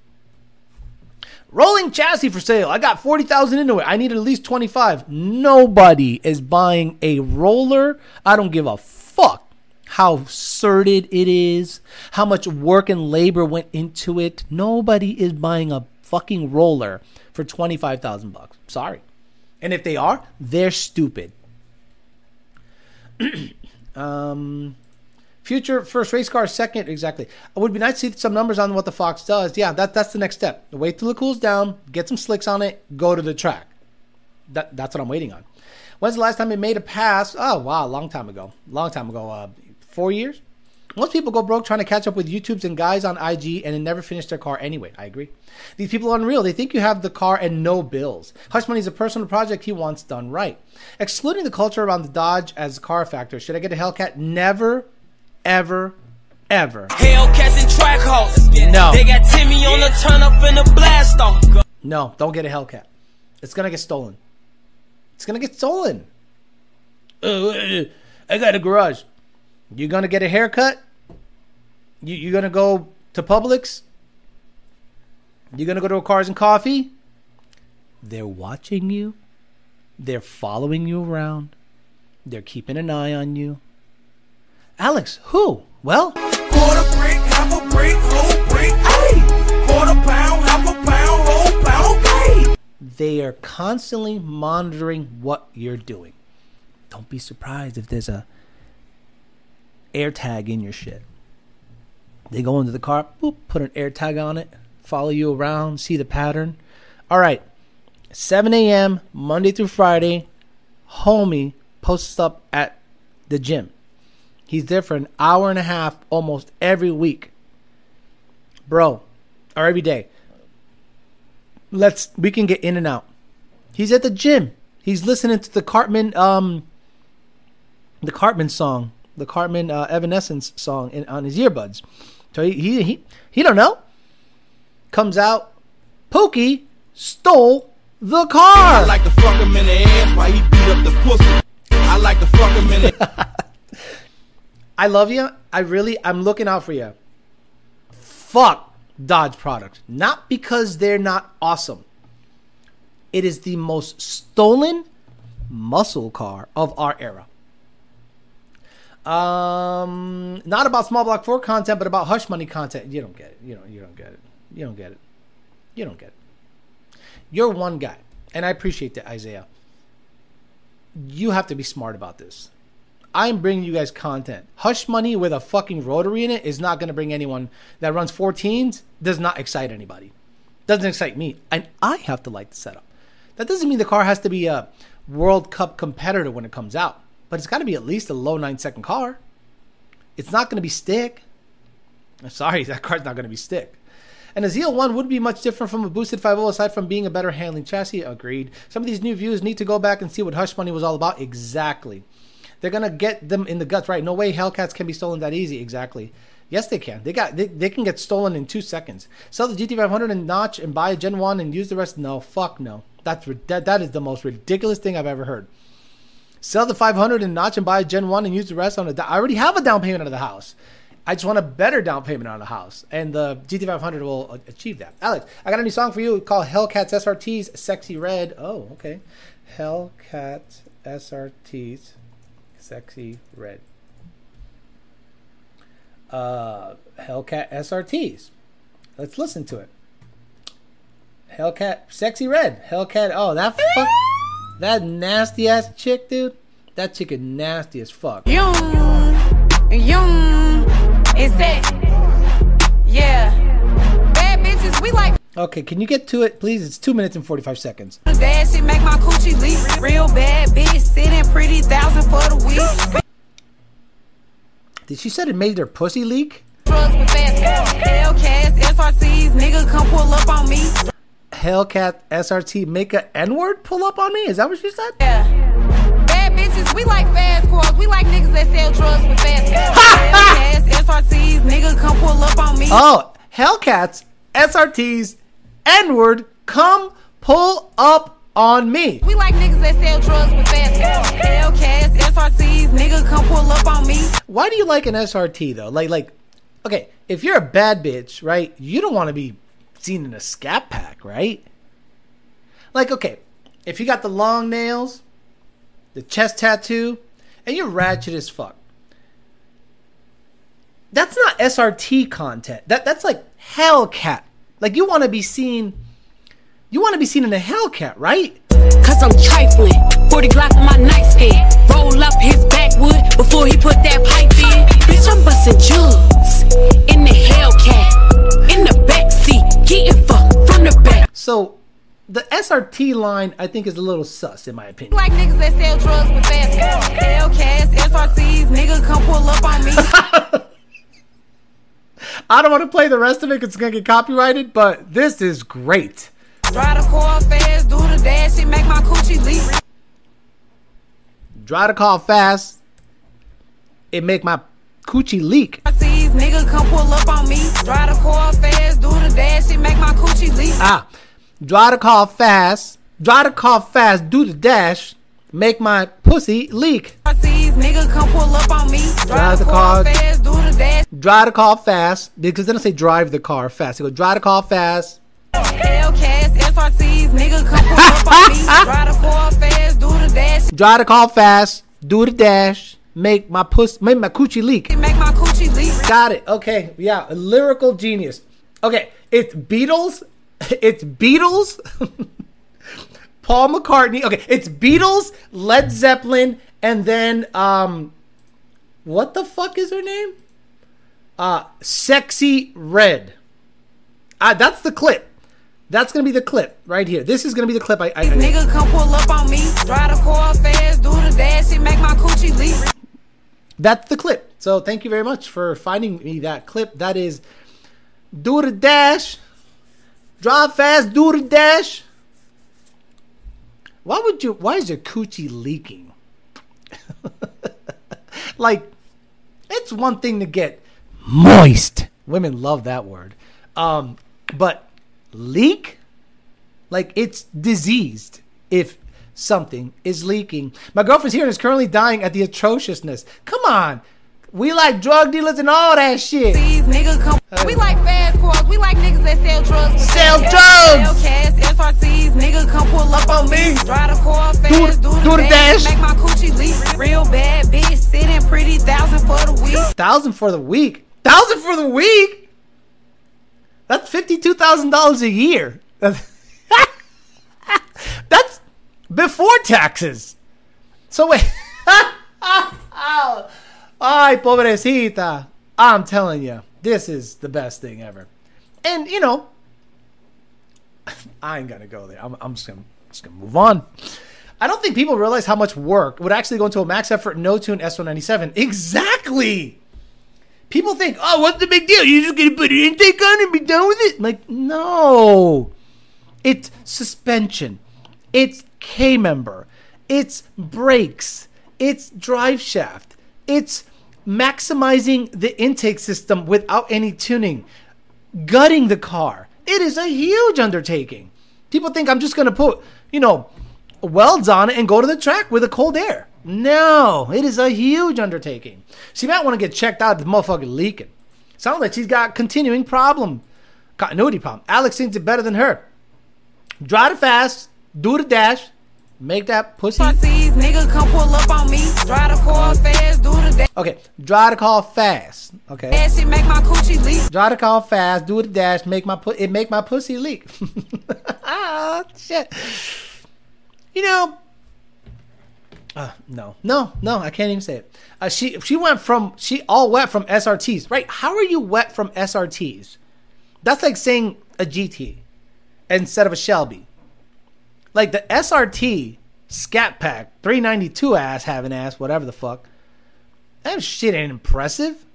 Rolling chassis for sale. I got 40,000 into it. I need at least 25. Nobody is buying a roller. I don't give a fuck how sordid it is, how much work and labor went into it. Nobody is buying a fucking roller for 25,000 bucks. Sorry. And if they are, they're stupid. um Future first race car second, exactly. It would be nice to see some numbers on what the Fox does. Yeah, that, that's the next step. Wait till it cools down, get some slicks on it, go to the track. That, that's what I'm waiting on. When's the last time it made a pass? Oh, wow, long time ago. Long time ago. Uh, four years? Most people go broke trying to catch up with YouTubes and guys on IG and they never finish their car anyway. I agree. These people are unreal. They think you have the car and no bills. Hush Money is a personal project he wants done right. Excluding the culture around the Dodge as a car factor, should I get a Hellcat? Never ever, ever. Hellcats and Trackhawks. No. They got Timmy on the turn up and the blast off. No, don't get a Hellcat. It's gonna get stolen. It's gonna get stolen. Uh, I got a garage. You gonna get a haircut? You you gonna go to Publix? You're gonna go to a Cars and Coffee? They're watching you. They're following you around. They're keeping an eye on you. Alex, who? Well, Quarter half a whole ayy. Quarter pound, half a pound, whole pound, ayy. they are constantly monitoring what you're doing. Don't be surprised if there's a air tag in your shit. They go into the car, boop, put an air tag on it, follow you around, see the pattern. All right, 7 a.m. Monday through Friday, homie posts up at the gym. He's there for an hour and a half almost every week. Bro, or every day. Let's we can get in and out. He's at the gym. He's listening to the Cartman um the Cartman song, the Cartman uh, Evanescence song in, on his earbuds. So he, he he he don't know. Comes out, Pookie stole the car. I like to fuck him in the ass while he beat up the pussy. I like to fuck him in the I love you. I really, I'm looking out for you. Fuck Dodge product. Not because they're not awesome. It is the most stolen muscle car of our era. Um, not about small block Ford content, but about hush money content. You don't get it. You don't. You don't get it. You don't get it. You don't get it. You're one guy, and I appreciate that, Isaiah. You have to be smart about this. I'm bringing you guys content. Hush money with a fucking rotary in it is not going to bring anyone that runs 14s, does not excite anybody. Doesn't excite me. And I have to like the setup. That doesn't mean the car has to be a World Cup competitor when it comes out, but it's got to be at least a low nine second car. It's not going to be stick. I'm sorry, that car's not going to be stick. And a ZL1 would be much different from a boosted 5.0 aside from being a better handling chassis. Agreed. Some of these new views need to go back and see what Hush Money was all about. Exactly. They're gonna get them in the guts, right? No way Hellcats can be stolen that easy. Exactly. Yes, they can. They got they, they can get stolen in two seconds. Sell the GT500 and notch and buy a Gen One and use the rest. No, fuck no. That's that, that is the most ridiculous thing I've ever heard. Sell the 500 and notch and buy a Gen One and use the rest on a. I already have a down payment on the house. I just want a better down payment on the house, and the GT500 will achieve that. Alex, I got a new song for you called Hellcats SRTs Sexyy Red. Oh, okay. Hellcat SRTs Sexyy Red. Uh, Hellcat SRTs. Let's listen to it. Hellcat Sexyy Red. Hellcat. Oh, that fuck. That nasty ass chick, dude. That chick is nasty as fuck. Yum, yum, is it. Yeah. Bad bitches, we like. Okay, can you get to it, please? It's two minutes and forty-five seconds. Bad make my coochie leak. Real bad bitch, sitting pretty thousand for the week. Did she said it made their pussy leak? Fast nigga come pull up on me. Hellcat SRT make a N word pull up on me? Is that what she said? Yeah. Bad bitches, we like fast cars. We like niggas that sell drugs with fast Hellcats, SRTs, nigga come pull up on me. Oh, Hellcats SRTs N word come pull up on me. We like niggas that sell drugs with fast Hellcats, SRTs, nigga come pull up on me. Why do you like an SRT though? Like, like, okay, if you're a bad bitch, right? You don't want to be seen in a scat pack, right? Like, okay, if you got the long nails, the chest tattoo, and you're ratchet as fuck. That's not SRT content. That that's like Hellcat. Like you want to be seen. You want to be seen in a Hellcat, right? Cause I'm trifling. 40 Glock on my nightstand. Roll up his backwood before he put that pipe in. Bitch, I'm busting jugs in the Hellcat. In the backseat, getting fucked from the back. So, the SRT line I think is a little sus in my opinion. Like niggas that sell drugs with fast Hellcats, SRTs, nigga come pull up on me. I don't want to play the rest of it because it's gonna get copyrighted, but this is great. Drive the car fast, do the dash, it make my coochie leak. Drive the car fast. It make my coochie leak. SRTs, nigga come pull up on me. Drive the car fast, do the dash, it make my coochie leak. Ah, drive the car fast. Drive the car fast. Do the dash. Make my pussy leak. SRTs, nigga come pull up on me. Drive the car fast, do the dash. Drive the car fast because they don't say drive the car fast. They go drive the car fast. Hellcats, SRCs, nigga come pull up on me. Drive the car fast, do the dash. Drive the car fast. Do the dash. Make my puss. Make my coochie leak. Make my coochie leak. Got it. Okay. Yeah. A lyrical genius. Okay. It's Beatles. It's Beatles. Paul McCartney. Okay. It's Beatles, Led Zeppelin, and then um, what the fuck is her name? Uh, Sexyy Red. Ah, that's the clip. That's gonna be the clip right here. This is gonna be the clip. I, I, I Nigga come pull up on me. Drive the car fast, do the dash, make my coochie leak. That's the clip. So thank you very much for finding me that clip. That is do the dash, drive fast, do the dash. Why would you? Why is your coochie leaking? like, it's one thing to get moist. Women love that word. Um, but leak, like it's diseased if something is leaking. My girlfriend's here and is currently dying at the atrociousness. Come on. We like drug dealers and all that shit. These nigga come. We like fast cars. We like niggas that sell drugs. Sell drugs! Hellcats, SRTs, nigga come pull up on me. Drive the car fast, do, do the dash. Make my coochie leak. Real bad bitch, sitting pretty thousand for the week. Thousand for the week. Thousand for the week. That's fifty-two thousand dollars a year. Before taxes. So wait. Ay, pobrecita. I'm telling you, this is the best thing ever. And you know, I ain't gonna go there. I'm, I'm just gonna just gonna move on. I don't think people realize how much work would actually go into a max effort no tune S197. Exactly. People think, oh, what's the big deal? You're just gonna put an intake on and be done with it. Like, no. It's suspension. It's K member. It's brakes. It's drive shaft. It's maximizing the intake system without any tuning. Gutting the car. It is a huge undertaking. People think I'm just gonna put, you know, welds on it and go to the track with a cold air. No, it is a huge undertaking. She might want to get checked out. The motherfucker leaking. Sounds like she's got continuing problem, continuity problem. Alex thinks it better than her. Drive it fast, do the dash, make that pussy. SRTs, nigga come pull up on me. Drive the car fast, do the dash. Okay, drive the car fast. Okay, It make my coochie leak. drive the car fast, do the dash, make my it make my pussy leak. ah, shit. You know, uh, no, no, no, I can't even say it. Uh, she she went from she all wet from SRTs, right? How are you wet from SRTs? That's like saying a GT. instead of a Shelby. Like the SRT Scat Pack 392 ass having ass, whatever the fuck. That shit ain't impressive.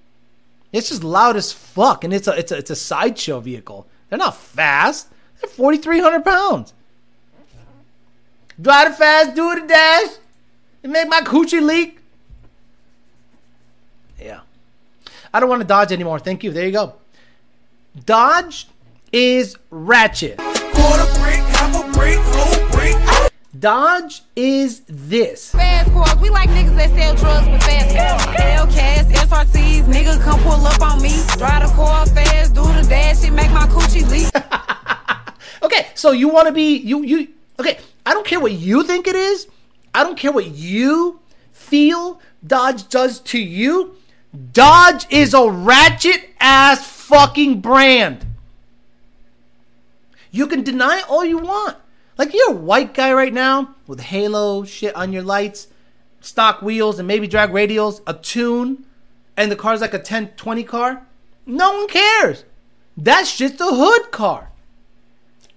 It's just loud as fuck, and it's a it's a it's a sideshow vehicle. They're not fast. They're 4,300 pounds. Drive it fast, do it a dash, and make my coochie leak. Yeah. I don't want to dodge anymore. Thank you. There you go. Dodge is ratchet. Quarter half a whole. Dodge is this. Fast cars, we like niggas that sell drugs with fast cars. Hellcats, SRTs, nigga come pull up on me. Drive the car fast, do the dash, it make my coochie leak. Okay, so you want to be you you okay, I don't care what you think it is. I don't care what you feel Dodge does to you. Dodge is a ratchet ass fucking brand. You can deny all you want. Like you're a white guy right now with halo shit on your lights, stock wheels and maybe drag radials, a tune, and the car's like a 10 20 car. No one cares. That's just a hood car.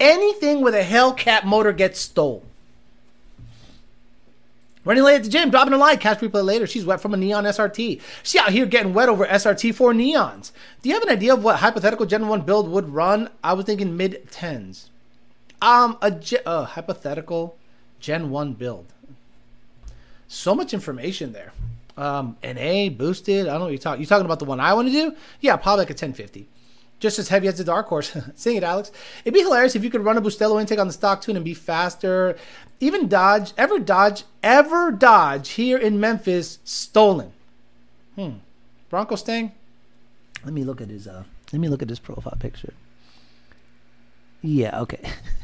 Anything with a Hellcat motor gets stole. Running late at the gym, dropping a line, cash replay later. She's wet from a neon SRT. She out here getting wet over SRT4 neons. Do you have an idea of what hypothetical Gen 1 build would run? I was thinking mid 10s. Um, a ge- uh, hypothetical Gen 1 build. So much information there. Um, NA, boosted. I don't know what you're talking. You talking about the one I want to do? Yeah, probably like a 1050 just as heavy as the Dark Horse. Sing it, Alex. It'd be hilarious if you could run a Bustelo intake on the stock tune and be faster. Even Dodge, ever Dodge, ever Dodge here in Memphis, stolen. Hmm. Bronco Sting? Let me look at his. Uh, let me look at his profile picture. Yeah. Okay.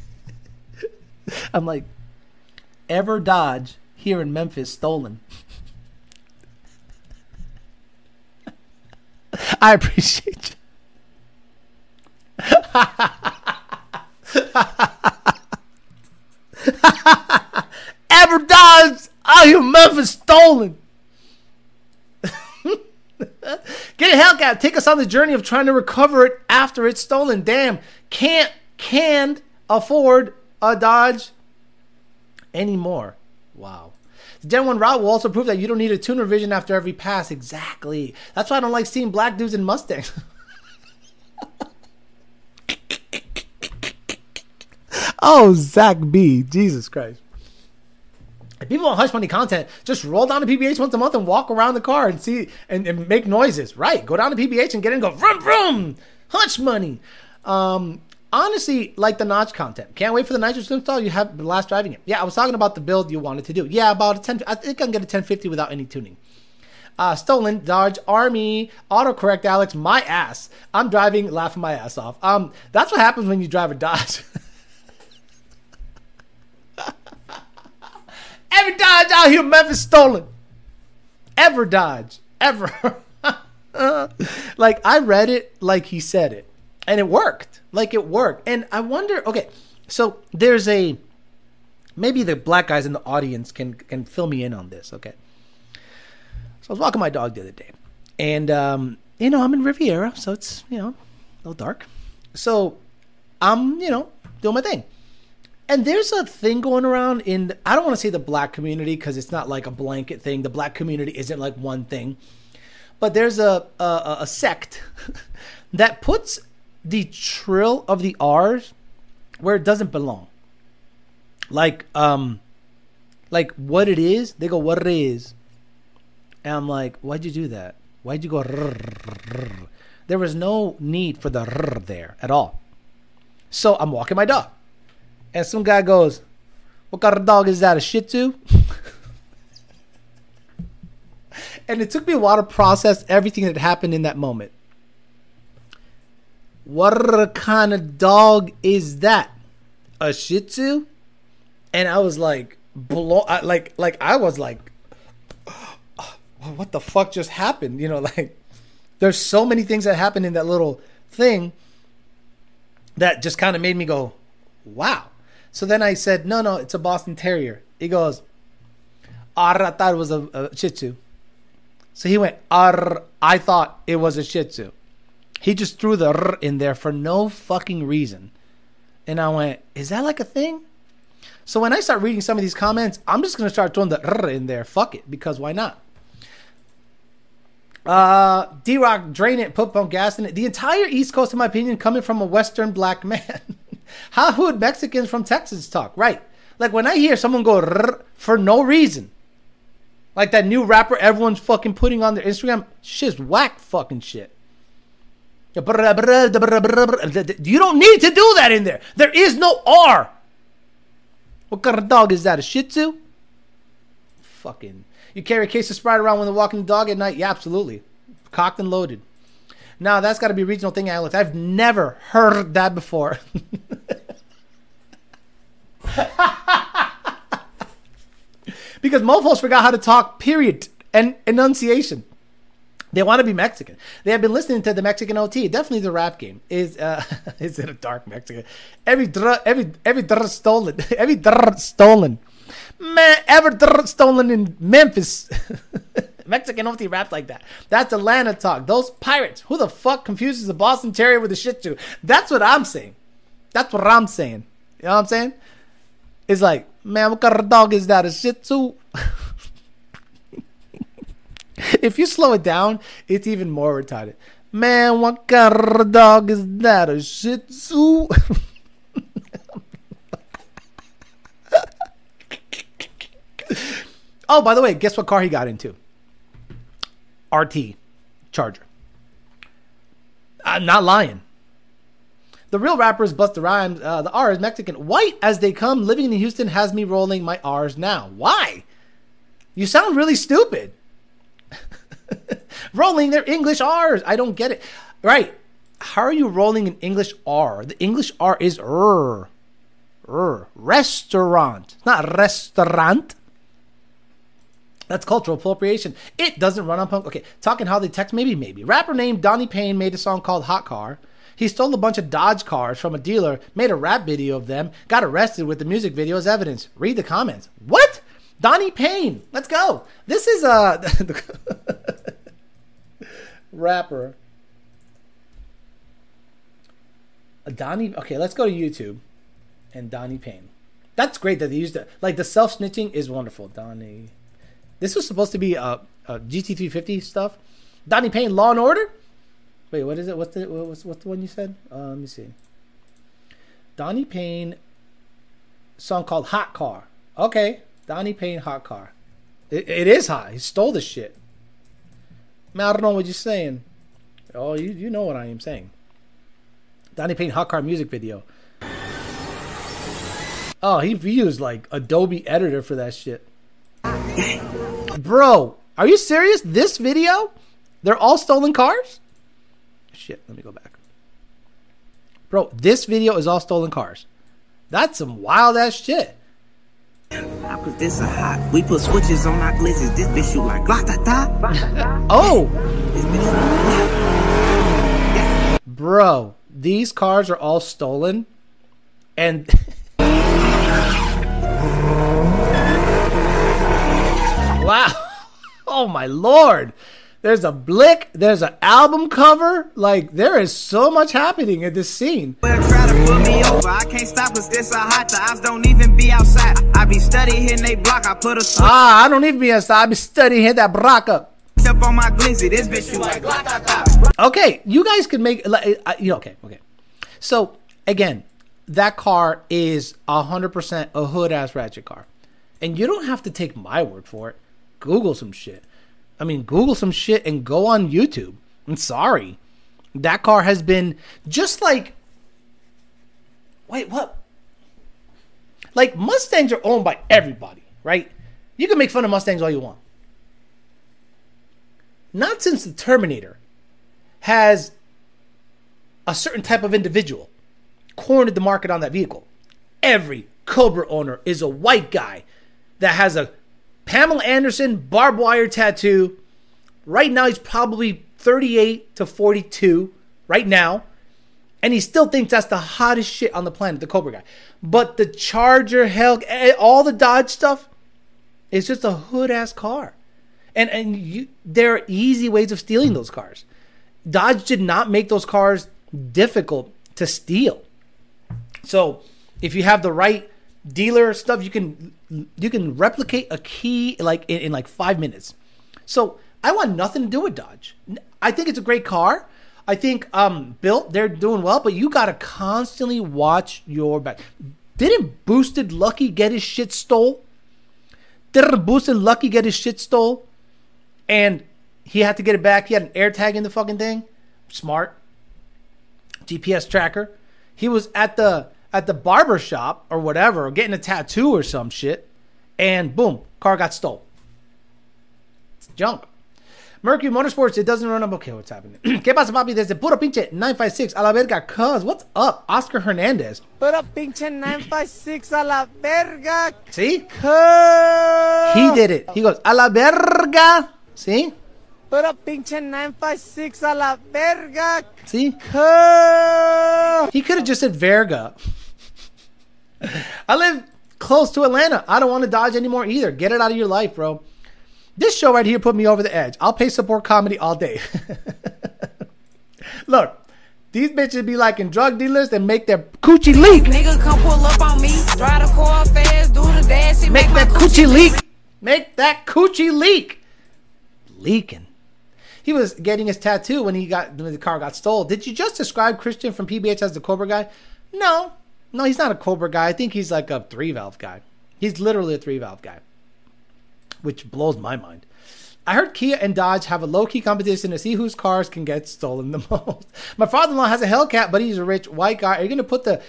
I'm like, ever Dodge here in Memphis, stolen. I appreciate you. Ever Dodge out here in Memphis stolen. Get a Hellcat. Take us on the journey of trying to recover it after it's stolen. Damn, can't can't afford a Dodge anymore. Wow. The Gen 1 route will also prove that you don't need a tune revision after every pass. Exactly. That's why I don't like seeing black dudes in Mustangs. Oh, Zach B. Jesus Christ. If people want hush money content, just roll down to PBH once a month and walk around the car and see and, and make noises. Right. Go down to PBH and get in and go vroom vroom. Hush money. Um honestly, like the notch content. Can't wait for the nitrous install. You have the last driving it. Yeah, I was talking about the build you wanted to do. Yeah, about a 10 I think I can get a 1050 without any tuning. Uh, stolen Dodge Army autocorrect Alex my ass. I'm driving laughing my ass off. Um that's what happens when you drive a Dodge. Every Dodge out here, Memphis stolen. Ever Dodge. Ever. like, I read it like he said it. And it worked. Like, it worked. And I wonder, okay, so there's a, maybe the black guys in the audience can, can fill me in on this, okay? So I was walking my dog the other day. And, um, you know, I'm in Riviera, so it's, you know, a little dark. So I'm, you know, doing my thing. And there's a thing going around in I don't want to say the black community because it's not like a blanket thing. The black community isn't like one thing, but there's a a, a sect that puts the trill of the R's where it doesn't belong. Like um, like what it is. They go what it is, and I'm like, why'd you do that? Why'd you go? Rrr? There was no need for the rrr there at all. So I'm walking my dog and some guy goes, What kind of dog is that? A Shih Tzu? and it took me a while to process everything that happened in that moment. What kind of dog is that? A Shih Tzu? And I was like, blow, I, like, like I was like, what the fuck just happened? You know, like, there's so many things that happened in that little thing that just kind of made me go, wow. So then I said, no, no, it's a Boston Terrier. He goes, Ar, I thought it was a, a Shih Tzu. So he went, Ar, I thought it was a Shih Tzu. He just threw the R in there for no fucking reason. And I went, is that like a thing? So when I start reading some of these comments, I'm just gonna start throwing the r in there. Fuck it, because why not? Uh, D Rock, drain it, put pump gas in it. The entire East Coast, in my opinion, coming from a Western black man. How would Mexicans from Texas talk? Right. Like when I hear someone go r for no reason, like that new rapper everyone's fucking putting on their Instagram, shit's whack fucking shit. You don't need to do that in there. There is no R. What kind of dog is that? A Shih Tzu? Fucking. You carry a case of Sprite around when they're walking the dog at night? Yeah, absolutely. Cocked and loaded. Now that's got to be a regional thing, Alex. I've never heard that before. because mofos forgot how to talk, period, and enunciation. They want to be Mexican. They have been listening to the Mexican OT. Definitely the rap game is uh, is it a dark Mexican? Every dr- every every dr- stolen, every dr- stolen, man, ever dr- stolen in Memphis. Mexican OT rap like that. That's Atlanta talk. Those pirates. Who the fuck confuses a Boston Terrier with a Shih Tzu? That's what I'm saying. That's what I'm saying. You know what I'm saying? It's like, man, what kind of dog is that? A Shih Tzu? if you slow it down, it's even more retarded. Man, what kind of dog is that? A Shih Tzu? oh, by the way, guess what car he got into? RT Charger. I'm not lying. The real rappers bust the Rhymes. Uh, the R is Mexican. White as they come, living in Houston has me rolling my R's now. Why? You sound really stupid. rolling their English R's. I don't get it. Right. How are you rolling an English R? The English R is R. R. Restaurant. Not restaurant. That's cultural appropriation. It doesn't run on punk. Okay, talking how they text, maybe, maybe. Rapper named Donnie Payne made a song called Hot Car. He stole a bunch of Dodge cars from a dealer, made a rap video of them, got arrested with the music video as evidence. Read the comments. What? Donnie Payne. Let's go. This is uh, a rapper. Donnie. Okay, let's go to YouTube and Donnie Payne. That's great that they used it. Like the self snitching is wonderful. Donnie. This was supposed to be a, a GT350 stuff. Donnie Payne, Law and Order. Wait, what is it? What's the what's what's the one you said? Uh, let me see. Donnie Payne song called Hot Car. Okay, Donnie Payne Hot Car. It, it is hot. He stole the shit. Man, I don't know what you're saying. Oh, you you know what I am saying. Donnie Payne Hot Car music video. Oh, he used like Adobe Editor for that shit. Bro, are you serious? This video? They're all stolen cars? Shit, let me go back. Bro, this video is all stolen cars. That's some wild ass shit. I put this a hot. We put switches on our glizzies. This bitch shoot like la da da. Oh, bro, these cars are all stolen. And wow. Oh my lord. There's a blick, there's an album cover. Like there is so much happening in this scene. To put me over. I can't stop cause this a hot. The ops don't even be outside. I be studying hitting they block. I put a switch Ah, I don't even be inside. I be studying hit that block up. up on my glizzy. This bitch shoot like da. Okay, you guys can make like, uh, you know, okay, okay. So again, that car is hundred percent a hood ass ratchet car, and you don't have to take my word for it. Google some shit. I mean, Google some shit and go on YouTube. I'm sorry, that car has been just like. Wait, what? Like Mustangs are owned by everybody, right? You can make fun of Mustangs all you want. Not since the Terminator has a certain type of individual cornered the market on that vehicle. Every Cobra owner is a white guy that has a Pamela Anderson barbed wire tattoo. Right now, he's probably 38 to 42 right now. And he still thinks that's the hottest shit on the planet, the Cobra guy. But the Charger, hell, eh, all the Dodge stuff, it's just a hood ass car. And and you, there are easy ways of stealing those cars. Dodge did not make those cars difficult to steal. So if you have the right dealer stuff, you can you can replicate a key like in, in like five minutes. So I want nothing to do with Dodge. I think it's a great car. I think um built they're doing well, but you gotta constantly watch your back. Didn't Boosted Lucky get his shit stole? Didn't Boosted Lucky get his shit stole? And he had to get it back. He had an air tag in the fucking thing. Smart. GPS tracker. He was at the at the barber shop or whatever, or getting a tattoo or some shit, and boom, car got stole. It's junk. Mercury Motorsports, it doesn't run up. Okay, what's happening? ¿Qué pasa, papi? Desde puro pinche 956 a la verga. Cuz, what's up? Oscar Hernandez. Pero pinche 956 a la verga. See? Cuz. He did it. He goes, a la verga. See? Pero pinche 956 a la verga. See? Cuz. He could have just said Verga. I live close to Atlanta. I don't want to dodge anymore either. Get it out of your life, bro. This show right here put me over the edge. I'll pay support comedy all day. Look, these bitches be like in drug dealers and make their coochie leak. Nigga come pull up on me. Drive the car fast, do the dash, it Make make, that coochie leak. Make that coochie leak. Leaking. He was getting his tattoo when he got when the car got stolen. Did you just describe Christian from PBH as the Cobra guy? No, no, he's not a Cobra guy. I think he's like a three valve guy. He's literally a three valve guy, which blows my mind. I heard Kia and Dodge have a low key competition to see whose cars can get stolen the most. My father in law has a Hellcat, but he's a rich white guy. Are you gonna put the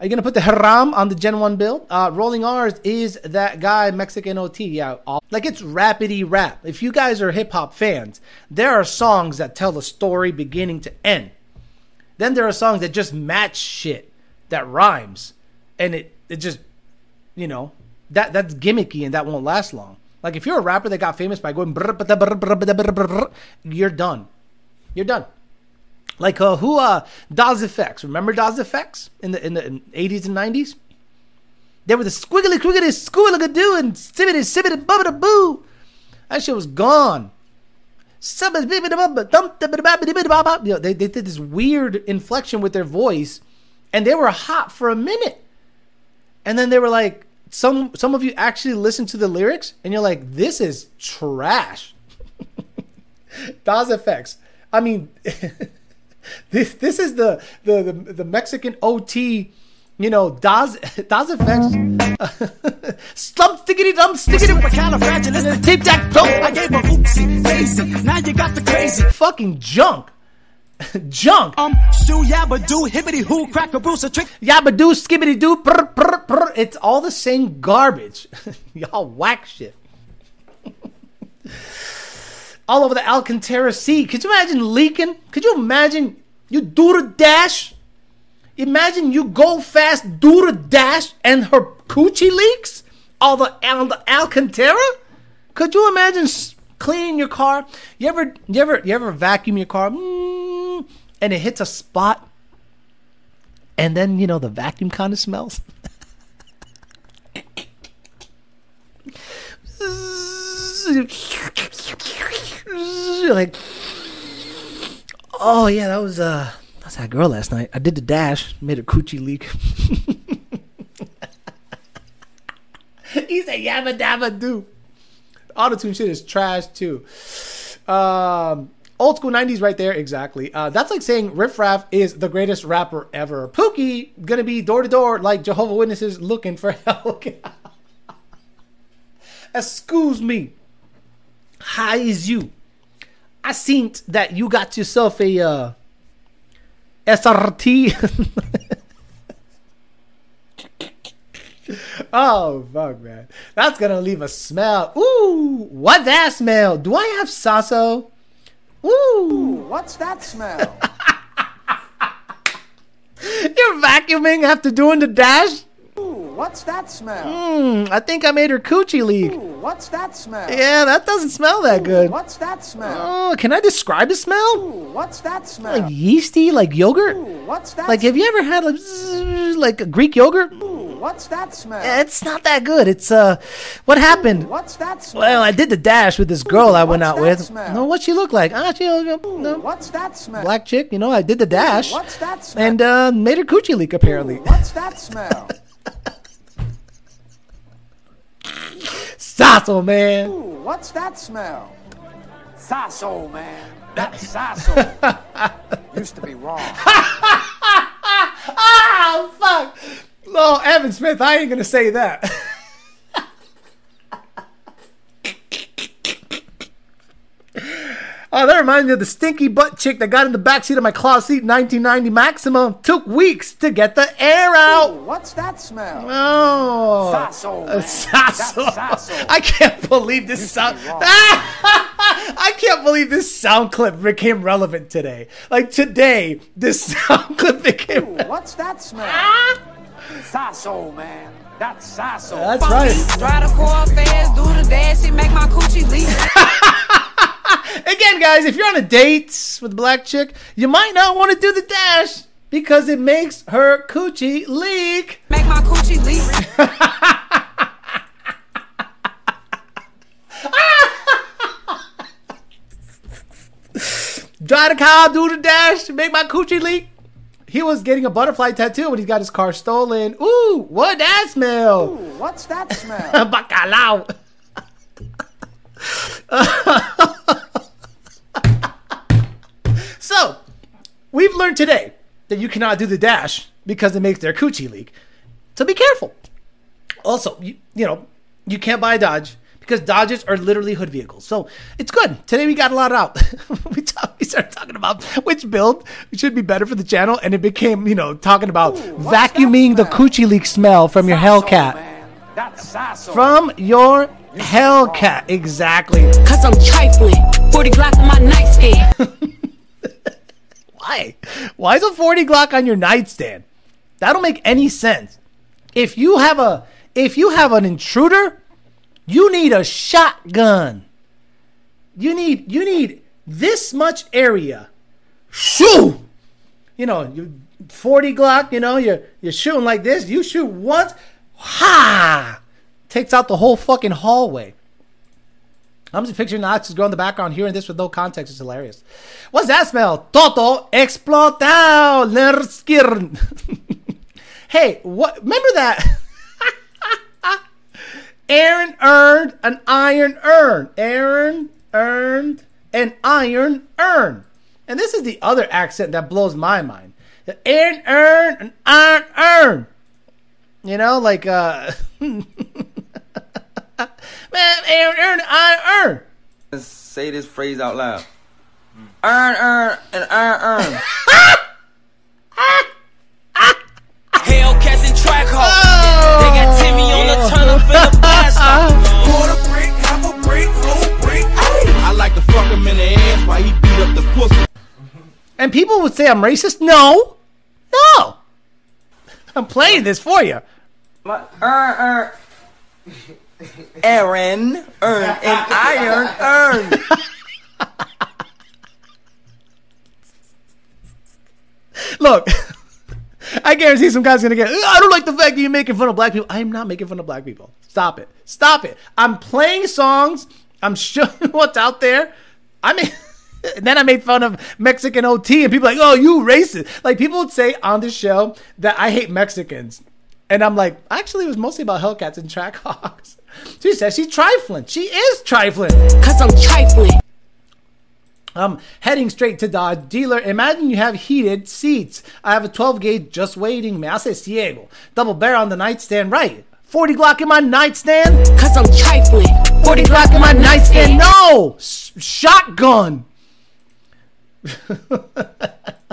are you gonna put the haram on the Gen One build? Uh, Rolling R's is that guy Mexican OT. Yeah, all, like it's rapidy rap. If you guys are hip hop fans, there are songs that tell the story beginning to end. Then there are songs that just match shit that rhymes, and it it just you know that that's gimmicky and that won't last long. Like if you're a rapper that got famous by going you're done. You're done. Like uh, who uh Das EFX. Remember Das EFX in the in the eighties and nineties? They were the squiggly quiggly squiggly doo and sibbity sibbity bubbity boo. That shit was gone. You know, they, they did this weird inflection with their voice and they were hot for a minute. And then they were like, some some of you actually listen to the lyrics, and you're like, this is trash. Das EFX. I mean, this this is the the the, the Mexican OT. You know, Daz Das EFX. Slump stickity dum stickity. Tape tack toe. I gave a oopsie daisy. Now you got the crazy. Fucking junk. junk. Um, shoo yabba doo, hibbity hoo, crack a bruise, a trick. Yabba doo, skibbity doo, brr, brr, brr. It's all the same garbage. Y'all whack shit. all over the Alcantara Sea. Could you imagine leaking? Could you imagine you do the dash? Imagine you go fast, do the dash, and her coochie leaks all the on the Alcantara. Could you imagine cleaning your car? You ever, you ever, you ever vacuum your car, mm, and it hits a spot, and then you know the vacuum kind of smells. like, oh yeah, that was uh, that's that girl last night. I did the dash, made a coochie leak. he said yabba dabba do. Autotune shit is trash too. Um, old school '90s right there, exactly. Uh, that's like saying Riff Raff is the greatest rapper ever. Pookie gonna be door to door like Jehovah Witnesses looking for help. Excuse me. How is you? I seen that you got yourself a uh, SRT. oh fuck, man, that's gonna leave a smell. Ooh, what that smell? Do I have sasso? Ooh, What's that smell? you're vacuuming after doing the dash. What's that smell? Hmm, I think I made her coochie leak. What's that smell? Yeah, that doesn't smell that good. What's that smell? Oh, can I describe the smell? What's that smell? Like yeasty, like yogurt. What's that? Like, have you ever had like, zzz, like a Greek yogurt? What's that smell? It's not that good. It's uh, what happened? What's that smell? Well, I did the dash with this girl I went What's out that with. smell? No, what she look like? Ah, she, uh, no, What's that smell? black chick. You know, I did the dash What's that smell? and uh, made her coochie leak apparently. What's that smell? Sasso man. Ooh, what's that smell? Sasso, man. That's Sasso. Used to be wrong. Ah, fuck. No, Evan Smith. I ain't gonna say that. Oh, that reminds me of the stinky butt chick that got in the backseat of my closet seat in 1990 Maxima. Took weeks to get the air Ooh, out. what's that smell? Oh, Sasso, Uh. Sasso. I can't believe this sound. I can't believe this sound clip became relevant today. Like today, this sound clip became. Ooh, what's that smell? Sasso, man. That's Sasso. That's right. Drive the car fast, do the dash, make my coochie leak. Again, guys, if you're on a date with a black chick, you might not want to do the dash because it makes her coochie leak. Make my coochie leak. Drive the car, do the dash, make my coochie leak. He was getting a butterfly tattoo when he got his car stolen. Ooh, what that smell? Ooh, what's that smell? Bacalao. so, we've learned today that you cannot do the dash because it makes their coochie leak. So be careful. Also, you, you know, you can't buy a Dodge because Dodges are literally hood vehicles. So it's good. Today we got a lot out. we, talk, we started talking about which build should be better for the channel, and it became, you know, talking about what's vacuuming the that coochie leak smell from your Sasso, Hellcat. man. That's Sasso. From your Hellcat, exactly. Cause I'm trifling. 40 Glock on my nightstand. Why? Why is a 40 Glock on your nightstand? That don't make any sense. If you have a if you have an intruder, you need a shotgun. You need you need this much area. Shoo! You know, you 40 Glock, you know, you're you're shooting like this, you shoot once, ha! Takes out the whole fucking hallway. I'm just picturing the oxys girl in the background, hearing this with no context. It's hilarious. What's that smell? Toto lerskirn. hey, what? Remember that? Aaron earned an iron urn. Aaron earned an iron urn. And this is the other accent that blows my mind. Aaron earned an iron urn. You know, like uh Man, Aaron earned an iron urn. say this phrase out loud. Earn, earn, and earn, earn. Hellcats and Trackhawks. They got Timmy on the turn up in the blast off. Quarter brick, half a brick, whole brick. Ayy. I like to fuck him in the ass while he beat up the pussy. Mm-hmm. And people would say I'm racist. No, no. I'm playing this for you. Earn, earn. Er, er. Aaron, earn, and iron, earn. Look, I guarantee some guy's gonna get. I don't like the fact that you're making fun of black people. I am not making fun of black people. Stop it. Stop it. I'm playing songs. I'm showing what's out there. I mean. And then I made fun of Mexican OT, and people like, "Oh, you racist!" Like people would say on the show that I hate Mexicans, and I'm like, actually, it was mostly about Hellcats and Trackhawks. She says she's trifling. She is trifling. Cause I'm trifling. I'm heading straight to Dodge dealer. Imagine you have heated seats. I have a 12 gauge just waiting. Me hace ciego. Double barrel on the nightstand. Right. 40 Glock in my nightstand. Cause I'm trifling. 40 Glock in my nightstand. No! S- shotgun.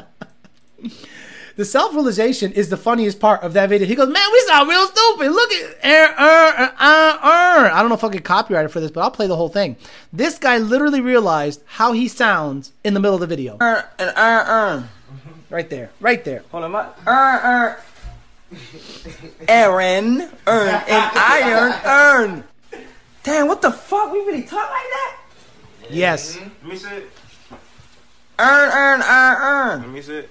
the self realization is the funniest part of that video. He goes, Man, we sound real stupid. Look at. Er, er, er, er, er." I don't know if I get copyrighted for this, but I'll play the whole thing. This guy literally realized how he sounds in the middle of the video. Earn, and earn, earn. Right there. Right there. Hold on, my. Earn, earn. Aaron, earn, and iron, earn. Damn, what the fuck? We really talk like that? Yes. Let me see it. Earn, earn, earn, earn. Let me see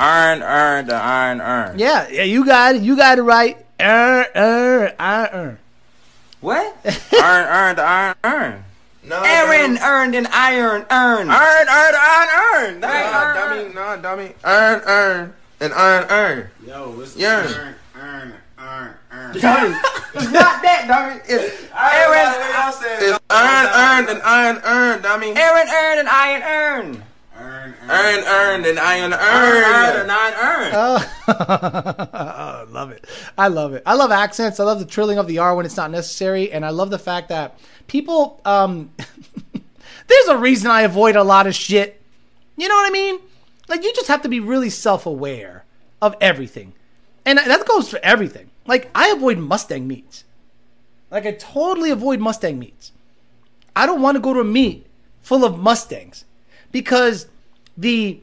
it. Iron, earn, the iron, earn. Yeah, yeah, you got it. You got it right. Er, er, I earn. What? earn, earn, the iron, earn. No, Aaron dummy. earned an iron, earn. Earn, earn, earn, earn. Right, Nah, earn, dummy, nah, dummy. Earn, earn, and earn, earn. Yo, what's Yearn. earn, earn, earn, earn. Dummy. It's not that, dummy. It's Aaron. It's earn, earn, and iron, earn, dummy. Aaron earned an iron, earn. Earn, Earn, earn, and iron, Earn, earn. an iron, earn. Oh, I love it. I love it. I love accents. I love the trilling of the R when it's not necessary, and I love the fact that people. Um, there's a reason I avoid a lot of shit. You know what I mean? Like you just have to be really self-aware of everything, and that goes for everything. Like I avoid Mustang meats. Like I totally avoid Mustang meats. I don't want to go to a meet full of Mustangs because the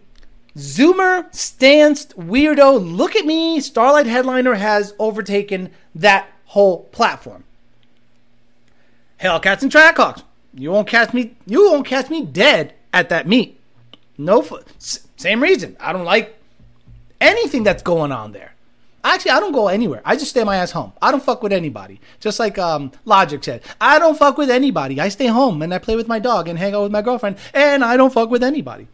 Zoomer stanced weirdo look at me Starlight headliner has overtaken that whole platform. Hellcats and Trackhawks. You won't catch me. You won't catch me dead at that meet. No, same reason. I don't like anything that's going on there. Actually, I don't go anywhere. I just stay my ass home. I don't fuck with anybody. Just like um, Logic said, I don't fuck with anybody. I stay home and I play with my dog and hang out with my girlfriend, and I don't fuck with anybody.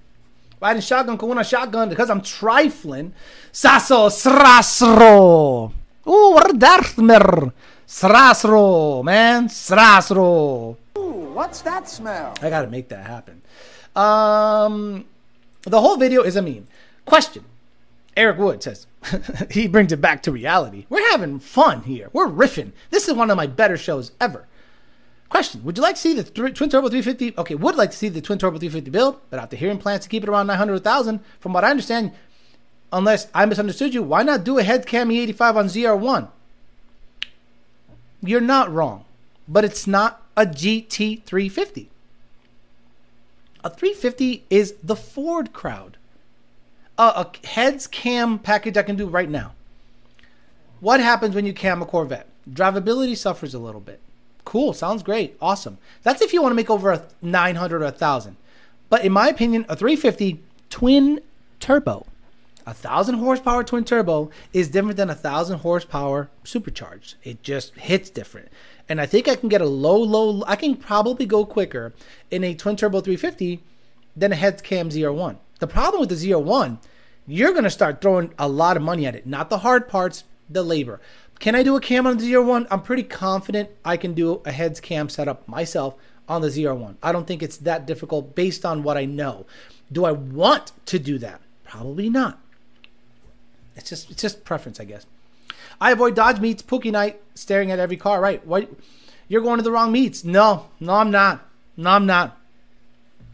Riding shotgun con una shotgun because I'm trifling. Sasso srasro. Ooh, Darthmer. Srasro, man. Srasro. What's that smell? I gotta make that happen. Um, the whole video is a meme. Question. Eric Wood says he brings it back to reality. We're having fun here. We're riffing. This is one of my better shows ever. Question: Would you like to see the th- twin turbo 350? Okay, would like to see the twin turbo 350 build, but after hearing plans to keep it around 900,000, from what I understand, unless I misunderstood you, why not do a head cam E85 on ZR1? You're not wrong, but it's not a GT 350. A 350 is the Ford crowd. A, a heads cam package I can do right now. What happens when you cam a Corvette? Drivability suffers a little bit. Cool, sounds great, awesome. That's if you want to make over a 900 or a 1000. But in my opinion, a 350 twin turbo, a thousand horsepower twin turbo is different than a thousand horsepower supercharged. It just hits different. And I think I can get a low, low, I can probably go quicker in a twin turbo 350 than a head cam ZR1. The problem with the ZR1, you're going to start throwing a lot of money at it. Not the hard parts, the labor. Can I do a cam on the ZR1? I'm pretty confident I can do a heads cam setup myself on the ZR1. I don't think it's that difficult based on what I know. Do I want to do that? Probably not. It's just it's just preference, I guess. I avoid Dodge meets, Pookie night, staring at every car. Right? What? You're going to the wrong meets. No, no, I'm not. No, I'm not.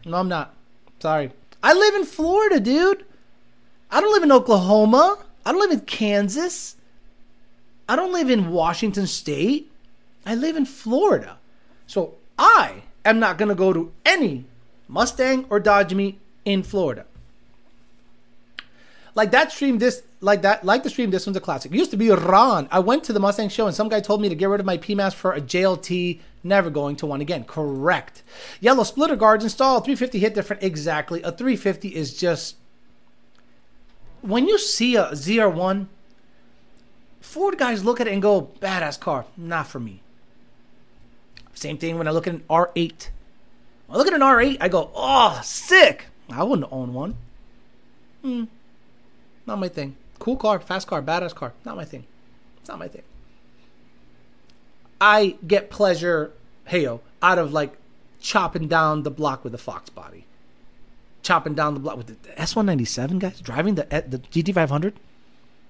No, I'm not. Sorry. I live in Florida, dude. I don't live in Oklahoma. I don't live in Kansas. I don't live in Washington State. I live in Florida. So I am not going to go to any Mustang or Dodge meet in Florida. Like that stream this like that like the stream this one's a classic. It used to be Ron. I went to the Mustang show and some guy told me to get rid of my PMAS for a JLT. Never going to one again. Correct. Yellow splitter guards installed. 350 hit different. Exactly. A 350 is just when you see a ZR1, Ford guys look at it and go, badass car. Not for me. Same thing when I look at an R8. When I look at an R8, I go, oh, sick. I wouldn't own one. Hmm. Not my thing. Cool car, fast car, badass car. Not my thing. It's not my thing. I get pleasure, heyo, out of like chopping down the block with a Fox body, chopping down the block with the S197 guys driving the the GT500.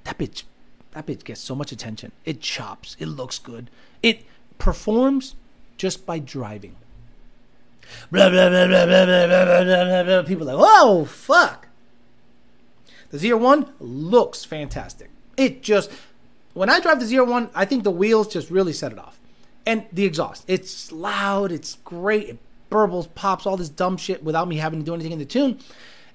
That bitch, that bitch gets so much attention. It chops. It looks good. It performs just by driving. Blah blah blah blah blah blah blah blah. blah. People like, whoa, fuck. The ZR1 looks fantastic. It just, when I drive the ZR1, I think the wheels just really set it off. And the exhaust, it's loud, it's great, it burbles, pops, all this dumb shit without me having to do anything in the tune.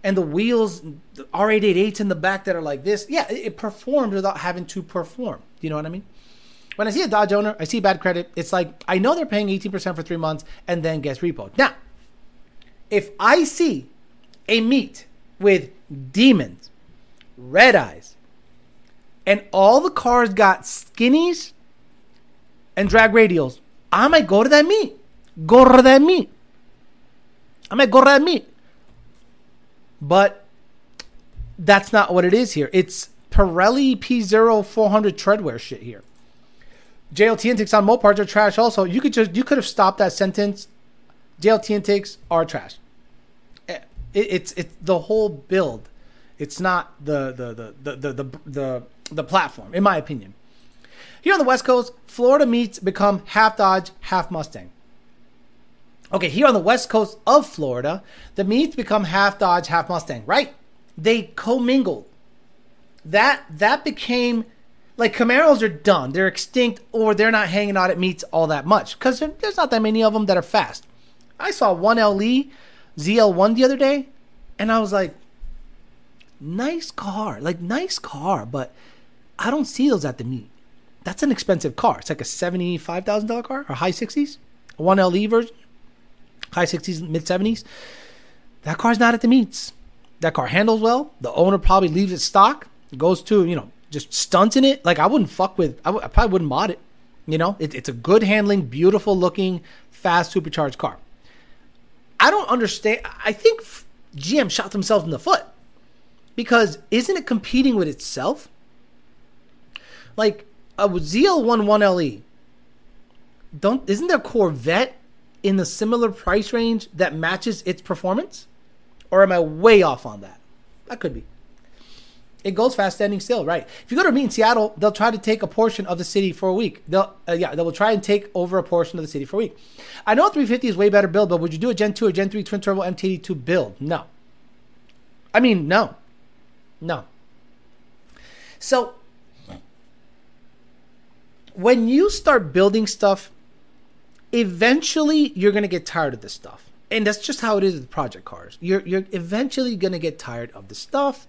And the wheels, the R888s in the back that are like this, yeah, it, it performs without having to perform. Do you know what I mean? When I see a Dodge owner, I see bad credit. It's like I know they're paying 18% for three months and then gets repoed. Now, if I see a meet with demons red eyes, and all the cars got skinnies and drag radials, I might go to that meet. Go to that meet. I might go to that meet. But that's not what it is here. It's Pirelli P0 400 treadwear shit here. JLT intakes on Mopars are trash also. You could just you could have stopped that sentence. JLT intakes are trash. Eh, it, it's it's the whole build. It's not the the the the the the, the, platform, in my opinion. Here on the West Coast, Florida meets become half Dodge, half Mustang. Okay, here on the West Coast of Florida, the meets become half Dodge, half Mustang, right? They commingled. That that became like Camaros are done. They're extinct or they're not hanging out at meets all that much because there's not that many of them that are fast. I saw one LE ZL1 the other day and I was like, nice car, like nice car, but I don't see those at the meet. That's an expensive car. It's like a $75,000 car or high 60s, one LE version, high 60s, mid 70s. That car's not at the meets. That car handles well. The owner probably leaves it stock, goes to, you know, just stunts in it. Like I wouldn't fuck with. I, w- I probably wouldn't mod it. You know, it, it's a good handling, beautiful looking, fast supercharged car. I don't understand. I think GM shot themselves in the foot because isn't it competing with itself? Like a ZL1 1LE. Don't isn't there Corvette in the similar price range that matches its performance? Or am I way off on that? That could be. It goes fast standing still, right? If you go to a meet in Seattle, they'll try to take a portion of the city for a week. They'll, uh, yeah, they will try and take over a portion of the city for a week. I know 350 is way better build, but would you do a Gen 2 or Gen 3 twin turbo MT82 build? No. I mean, no, no. So when you start building stuff, eventually you're gonna get tired of this stuff, and that's just how it is with project cars. You're you're eventually gonna get tired of the stuff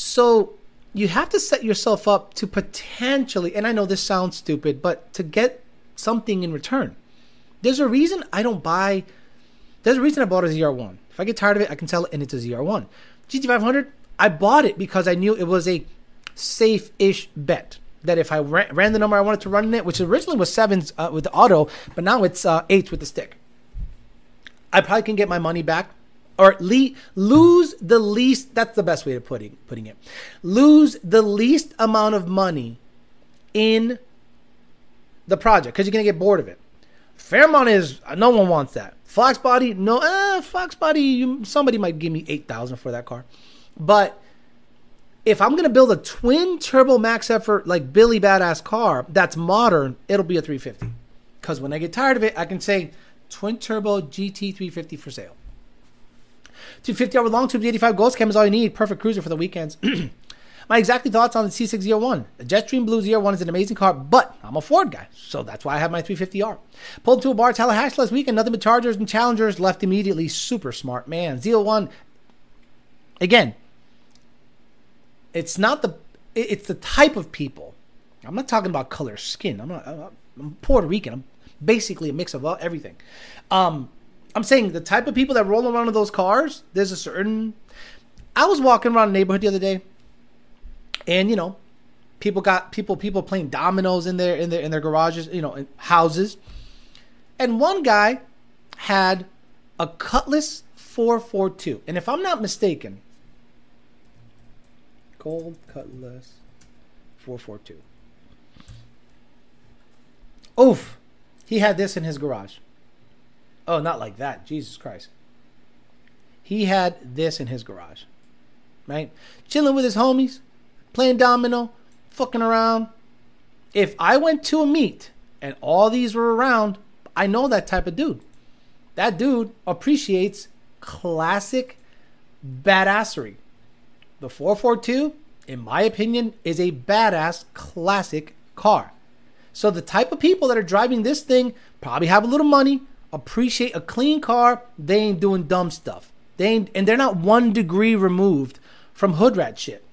so you have to set yourself up to potentially, and I know this sounds stupid, but to get something in return. There's a reason I don't buy. There's a reason I bought a ZR1. If I get tired of it, I can sell it and it's a ZR1. GT500, I bought it because I knew it was a safe-ish bet. That if I ran, ran the number I wanted to run in it, which originally was sevens uh, with the auto, but now it's uh, eights with the stick, I probably can get my money back or le- lose the least that's the best way of putting putting it. Lose the least amount of money in the project because you're gonna get bored of it. Fairmont is no one wants that. Fox body no eh, fox body somebody might give me 8000 for that car but if i'm gonna build a twin turbo max effort like billy badass car that's modern it'll be a 350 because when i get tired of it i can say twin turbo gt 350 for sale 250 hour long tube, 85 Ghost Cam is all you need. Perfect cruiser for the weekends. My exactly thoughts on the C601. The Jetstream Blue ZR1 is an amazing car, but I'm a Ford guy, so that's why I have my 350R. Pulled to a bar Tallahassee last weekend, nothing but Chargers and Challengers left immediately. Super smart man. ZL1, again, it's not the, it's the type of people. I'm not talking about color skin. I'm not, I'm Puerto Rican. I'm basically a mix of everything. Um, I'm saying the type of people that roll around in those cars, there's a certain. I was walking around the neighborhood the other day, and you know, people got people people playing dominoes in their in their in their garages, you know, in houses, and one guy had a Cutlass 442, and if I'm not mistaken, gold Cutlass 442. Oof, he had this in his garage. Oh, not like that. Jesus Christ. He had this in his garage, right? Chilling with his homies, playing domino, fucking around. If I went to a meet and all these were around, I know that type of dude. That dude appreciates classic badassery. The 442, in my opinion, is a badass classic car. So the type of people that are driving this thing probably have a little money, appreciate a clean car, they ain't doing dumb stuff. They ain't, and they're not one degree removed from hood rat shit.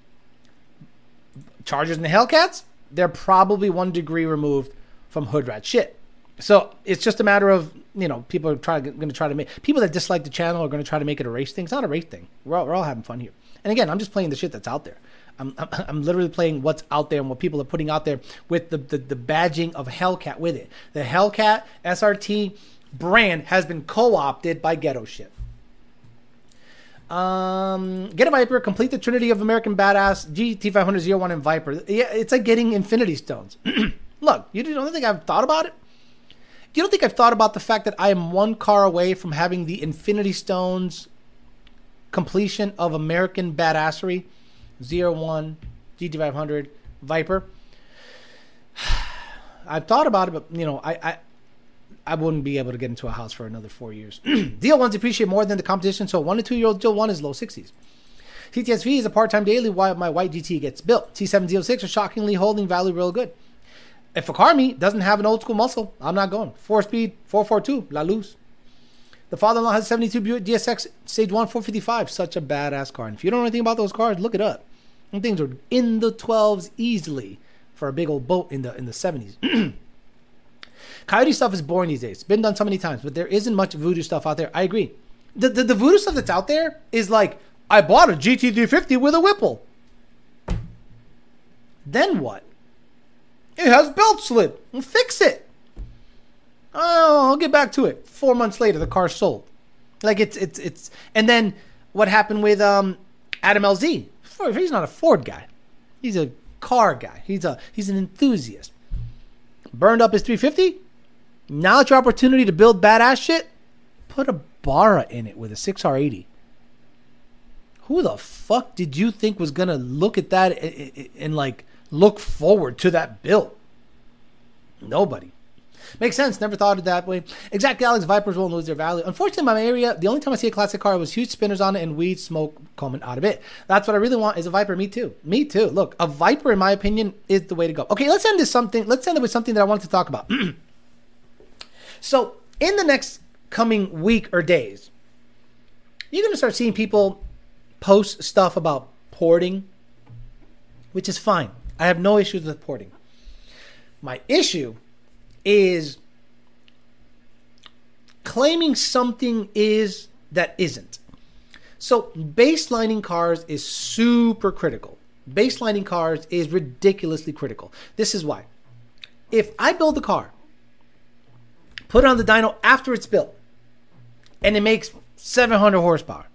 Chargers and the Hellcats, they're probably one degree removed from hood rat shit. So it's just a matter of you know, people are trying going to try to make people that dislike the channel are going to try to make it a race thing. It's not a race thing. We're all, we're all having fun here. And again, I'm just playing the shit that's out there. I'm, I'm, literally playing what's out there and what people are putting out there with the, the, the badging of Hellcat with it. The Hellcat SRT brand has been co-opted by ghetto shit. Um, get a Viper, complete the Trinity of American Badass, GT500 01 and Viper. Yeah, it's like getting Infinity Stones. Look, you don't think I've thought about it? You don't think I've thought about the fact that I am one car away from having the Infinity Stones completion of American Badassery 01, GT500, Viper? I've thought about it, but you know, I, I I wouldn't be able to get into a house for another four years. Deal ones appreciate more than the competition, so one to two year old Deal one is low 60s. TTSV is a part time daily while my white GT gets built. T706 are shockingly holding value real good. If a car meet doesn't have an old school muscle, I'm not going. Four speed, 442, La Luz. The father in law has 72 Buick GSX Stage 1 455. Such a badass car. And if you don't know anything about those cars, look it up. And things are in the 12s easily for a big old boat in the in the 70s. Coyote stuff is boring these days. It's been done so many times, but there isn't much voodoo stuff out there. I agree. The, the, the voodoo stuff that's out there is like, I bought a GT350 with a Whipple. Then what? It has belt slip. Well, fix it. Oh, I'll get back to it. Four months later, the car sold. Like it's it's it's. And then what happened with um Adam LZ? He's not a Ford guy. He's a car guy. He's a he's an enthusiast. Burned up his 350. Now it's your opportunity to build badass shit. Put a Barra in it with a 6R80. Who the fuck did you think was gonna look at that and, and like look forward to that bill? Nobody. Makes sense. Never thought of that way. Exact Alex Vipers won't lose their value. Unfortunately, my area, the only time I see a classic car was huge spinners on it and weed smoke coming out of it. That's what I really want is a Viper. Me too. Me too. Look, a Viper, in my opinion, is the way to go. Okay, let's end this something. Let's end it with something that I wanted to talk about. so, in the next coming week or days, you're going to start seeing people post stuff about porting, which is fine. I have no issues with porting. My issue is claiming something is that isn't. So, baselining cars is super critical. Baselining cars is ridiculously critical. This is why. If I build a car, put it on the dyno after it's built, and it makes 700 horsepower,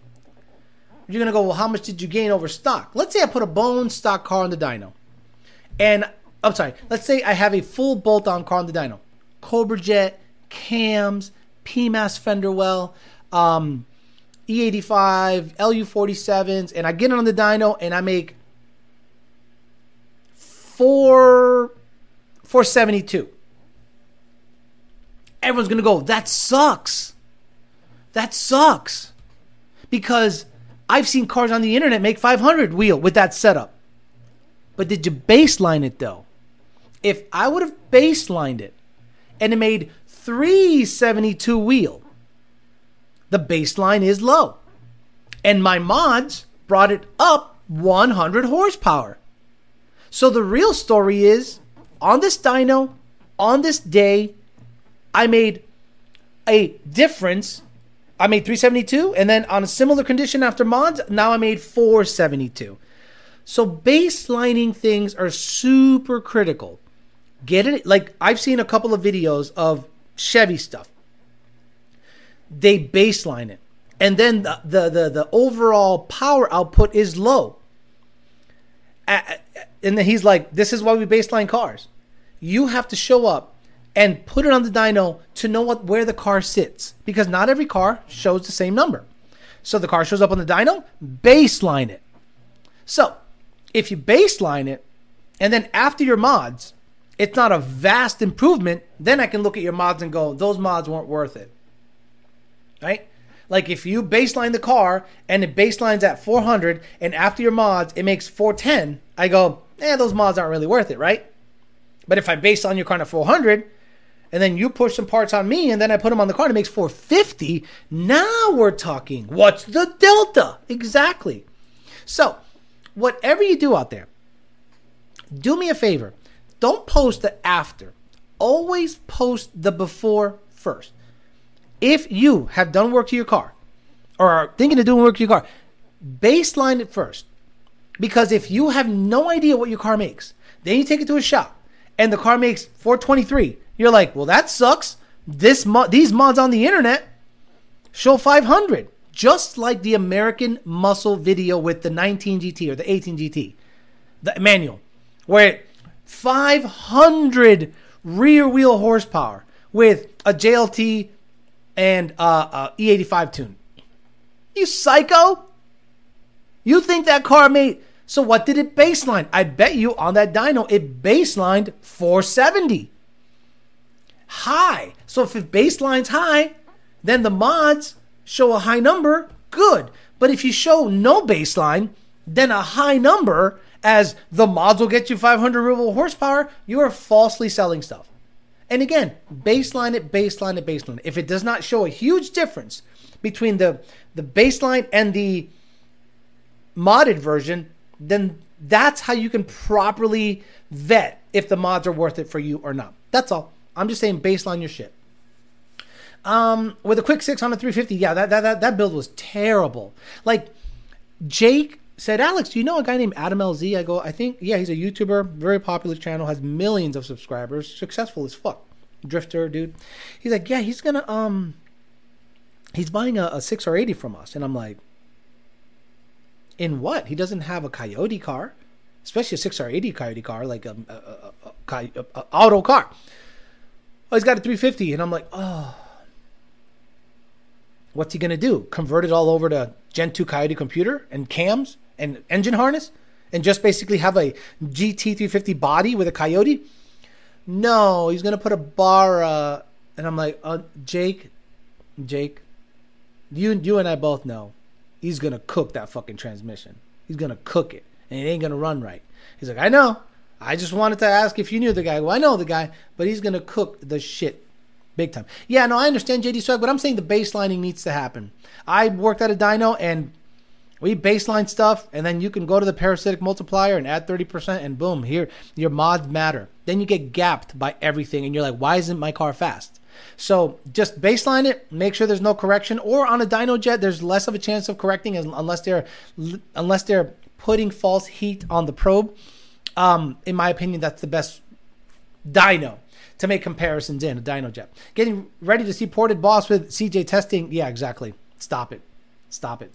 you're going to go, well, how much did you gain over stock? Let's say I put a bone stock car on the dyno, and I'm sorry, let's say I have a full bolt on car on the dyno. Cobra Jet, cams, PMAS fender well, um, E85, LU47s, and I get it on the dyno and I make four 472. Everyone's gonna go, that sucks. That sucks. Because I've seen cars on the internet make 500 wheel with that setup. But did you baseline it though? If I would have baselined it and it made 372 wheel, the baseline is low. And my mods brought it up 100 horsepower. So the real story is on this dyno, on this day, I made a difference. I made 372, and then on a similar condition after mods, now I made 472. So baselining things are super critical. Get it? Like I've seen a couple of videos of Chevy stuff. They baseline it, and then the the the, the overall power output is low. And then he's like, "This is why we baseline cars. You have to show up and put it on the dyno to know what where the car sits because not every car shows the same number. So the car shows up on the dyno, baseline it. So if you baseline it, and then after your mods, it's not a vast improvement, then I can look at your mods and go, those mods weren't worth it. Right? Like if you baseline the car and it baselines at 400 and after your mods it makes 410, I go, eh, those mods aren't really worth it, right? But if I baseline your car at 400 and then you push some parts on me and then I put them on the car and it makes 450, now we're talking. What's the delta? Exactly. So, whatever you do out there, do me a favor. Don't post the after. Always post the before first. if you have done work to your car or are thinking of doing work to your car, baseline it first. Because if you have no idea what your car makes, then you take it to a shop and the car makes 423, you're like, well, that sucks. This mo- these mods on the internet show 500, just like the American Muscle video with the 19 GT or the 18 GT, the manual, where 500 rear wheel horsepower with a JLT and uh, uh, E85 tune. You psycho? You think that car made. So what did it baseline? I bet you on that dyno, it baselined 470. High. So if it baseline's high, then the mods show a high number. Good. But if you show no baseline, then a high number, as the mods will get you 500 ruble horsepower, you are falsely selling stuff. And again, baseline it, baseline it, baseline. If it does not show a huge difference between the the baseline and the modded version, then that's how you can properly vet if the mods are worth it for you or not. That's all. I'm just saying baseline your shit. Um, with a quick six on a 350, yeah, that, that that that build was terrible. Like Jake said, Alex, do you know a guy named Adam LZ? I go, I think, yeah, he's a YouTuber, very popular channel, has millions of subscribers, successful as fuck. Drifter, dude. He's like, yeah, he's gonna um he's buying a, a 6R80 from us. And I'm like, in what? He doesn't have a Coyote car, especially a 6R80 Coyote car, like a, a, a, a, a, a auto car. Oh, he's got a 350. And I'm like, oh, what's he going to do? Convert it all over to Gen 2 Coyote computer and cams and engine harness and just basically have a GT350 body with a Coyote? No, he's going to put a bar. Uh, and I'm like, uh, Jake, Jake, you you and I both know he's gonna cook that fucking transmission. He's gonna cook it, and it ain't gonna run right. He's like, I know. I just wanted to ask if you knew the guy. Well, I know the guy, but he's gonna cook the shit big time. Yeah, no, I understand JD Swag, but I'm saying the baselining needs to happen. I worked at a dyno and we baseline stuff, and then you can go to the parasitic multiplier and add 30%, and boom, here, your mods matter. Then you get gapped by everything, and you're like, why isn't my car fast? So just baseline it, make sure there's no correction, or on a Dynojet, there's less of a chance of correcting unless they're unless they're putting false heat on the probe. Um, in my opinion, that's the best dyno to make comparisons in a Dynojet. Getting ready to see ported boss with CJ testing. Yeah, exactly. Stop it. Stop it.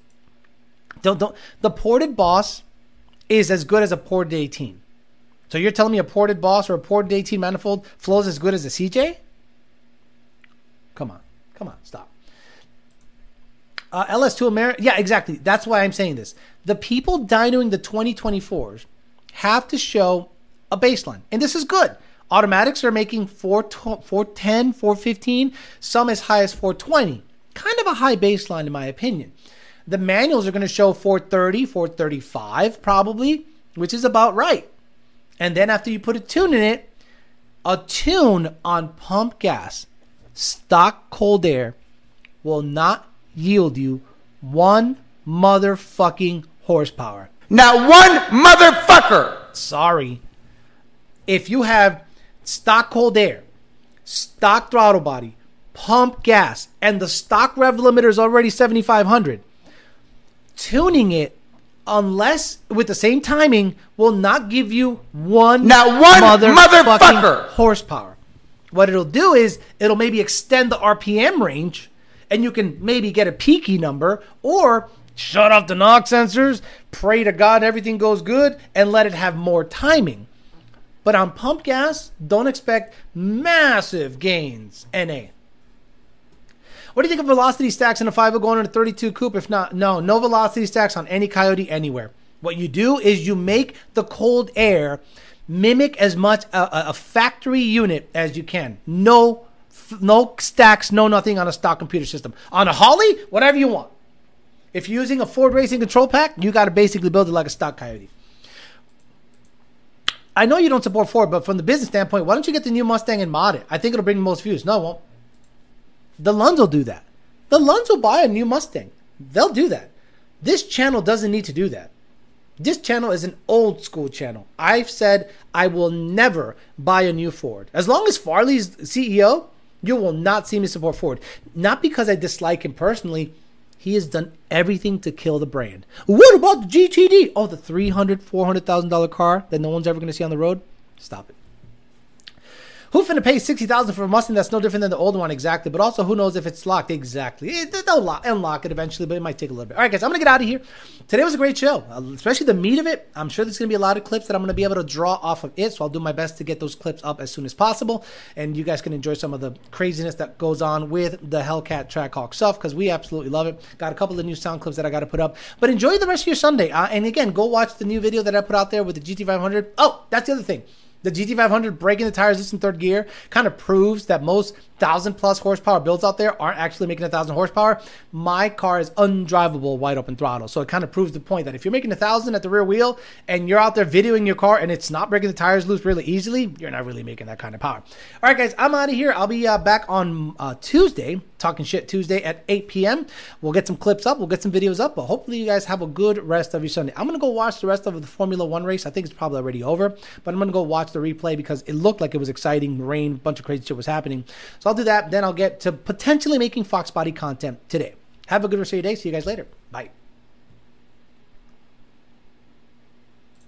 Don't don't. The ported boss is as good as a ported 18. So you're telling me a ported boss or a ported 18 manifold flows as good as a CJ? Come on. Come on. Stop. Uh, LS2 America. Yeah, exactly. That's why I'm saying this. The people dynoing the 2024s have to show a baseline. And this is good. Automatics are making 4, 410, 415, some as high as 420. Kind of a high baseline, in my opinion. The manuals are going to show 430, 435, probably, which is about right. And then after you put a tune in it, a tune on pump gas stock cold air will not yield you one motherfucking horsepower. Not one motherfucker. Sorry. If you have stock cold air, stock throttle body, pump gas, and the stock rev limiter is already 7500, tuning it unless with the same timing will not give you one not one motherfucker, motherfucker. horsepower. What it'll do is it'll maybe extend the RPM range and you can maybe get a peaky number or shut off the knock sensors, pray to God everything goes good, and let it have more timing. But on pump gas, don't expect massive gains. NA. What do you think of velocity stacks in a 5 going on a 32 coupe? If not, no, no velocity stacks on any Coyote anywhere. What you do is you make the cold air mimic as much a, a factory unit as you can. No, no stacks, no nothing on a stock computer system. On a Holley, whatever you want. If you're using a Ford Racing control pack, you got to basically build it like a stock Coyote. I know you don't support Ford, but from the business standpoint, why don't you get the new Mustang and mod it? I think it'll bring the most views. No, it won't. The Lunds will do that. The Lunds will buy a new Mustang. They'll do that. This channel doesn't need to do that. This channel is an old school channel. I've said I will never buy a new Ford. As long as Farley's CEO, You will not see me support Ford. Not because I dislike him personally. He has done everything to kill the brand. What about the GTD? Oh, the $300,000, $400,000 car that no one's ever going to see on the road? Stop it. Who finna pay sixty thousand for a Mustang that's no different than the old one exactly? But also, who knows if it's locked exactly? They'll lock, unlock it eventually, but it might take a little bit. All right, guys, I'm gonna get out of here. Today was a great show, uh, especially the meat of it. I'm sure there's gonna be a lot of clips that I'm gonna be able to draw off of it, so I'll do my best to get those clips up as soon as possible, and you guys can enjoy some of the craziness that goes on with the Hellcat Trackhawk stuff because we absolutely love it. Got a couple of new sound clips that I got to put up, but enjoy the rest of your Sunday. Uh, and again, go watch the new video that I put out there with the GT500. Oh, that's the other thing. The GT500 breaking the tires just in third gear kind of proves that most thousand plus horsepower builds out there aren't actually making a thousand horsepower. My car is undrivable wide open throttle. So it kind of proves the point that if you're making a thousand at the rear wheel and you're out there videoing your car and it's not breaking the tires loose really easily, you're not really making that kind of power. All right, guys, I'm out of here. I'll be uh, back on uh, Tuesday, talking shit Tuesday at 8 p.m. We'll get some clips up, we'll get some videos up, but hopefully you guys have a good rest of your Sunday. I'm gonna go watch the rest of the Formula One race. I think it's probably already over, but I'm gonna go watch the replay because it looked like it was exciting. Rain, bunch of crazy shit was happening. So I'll do that. Then I'll get to potentially making Fox Body content today. Have a good rest of your day. See you guys later. Bye.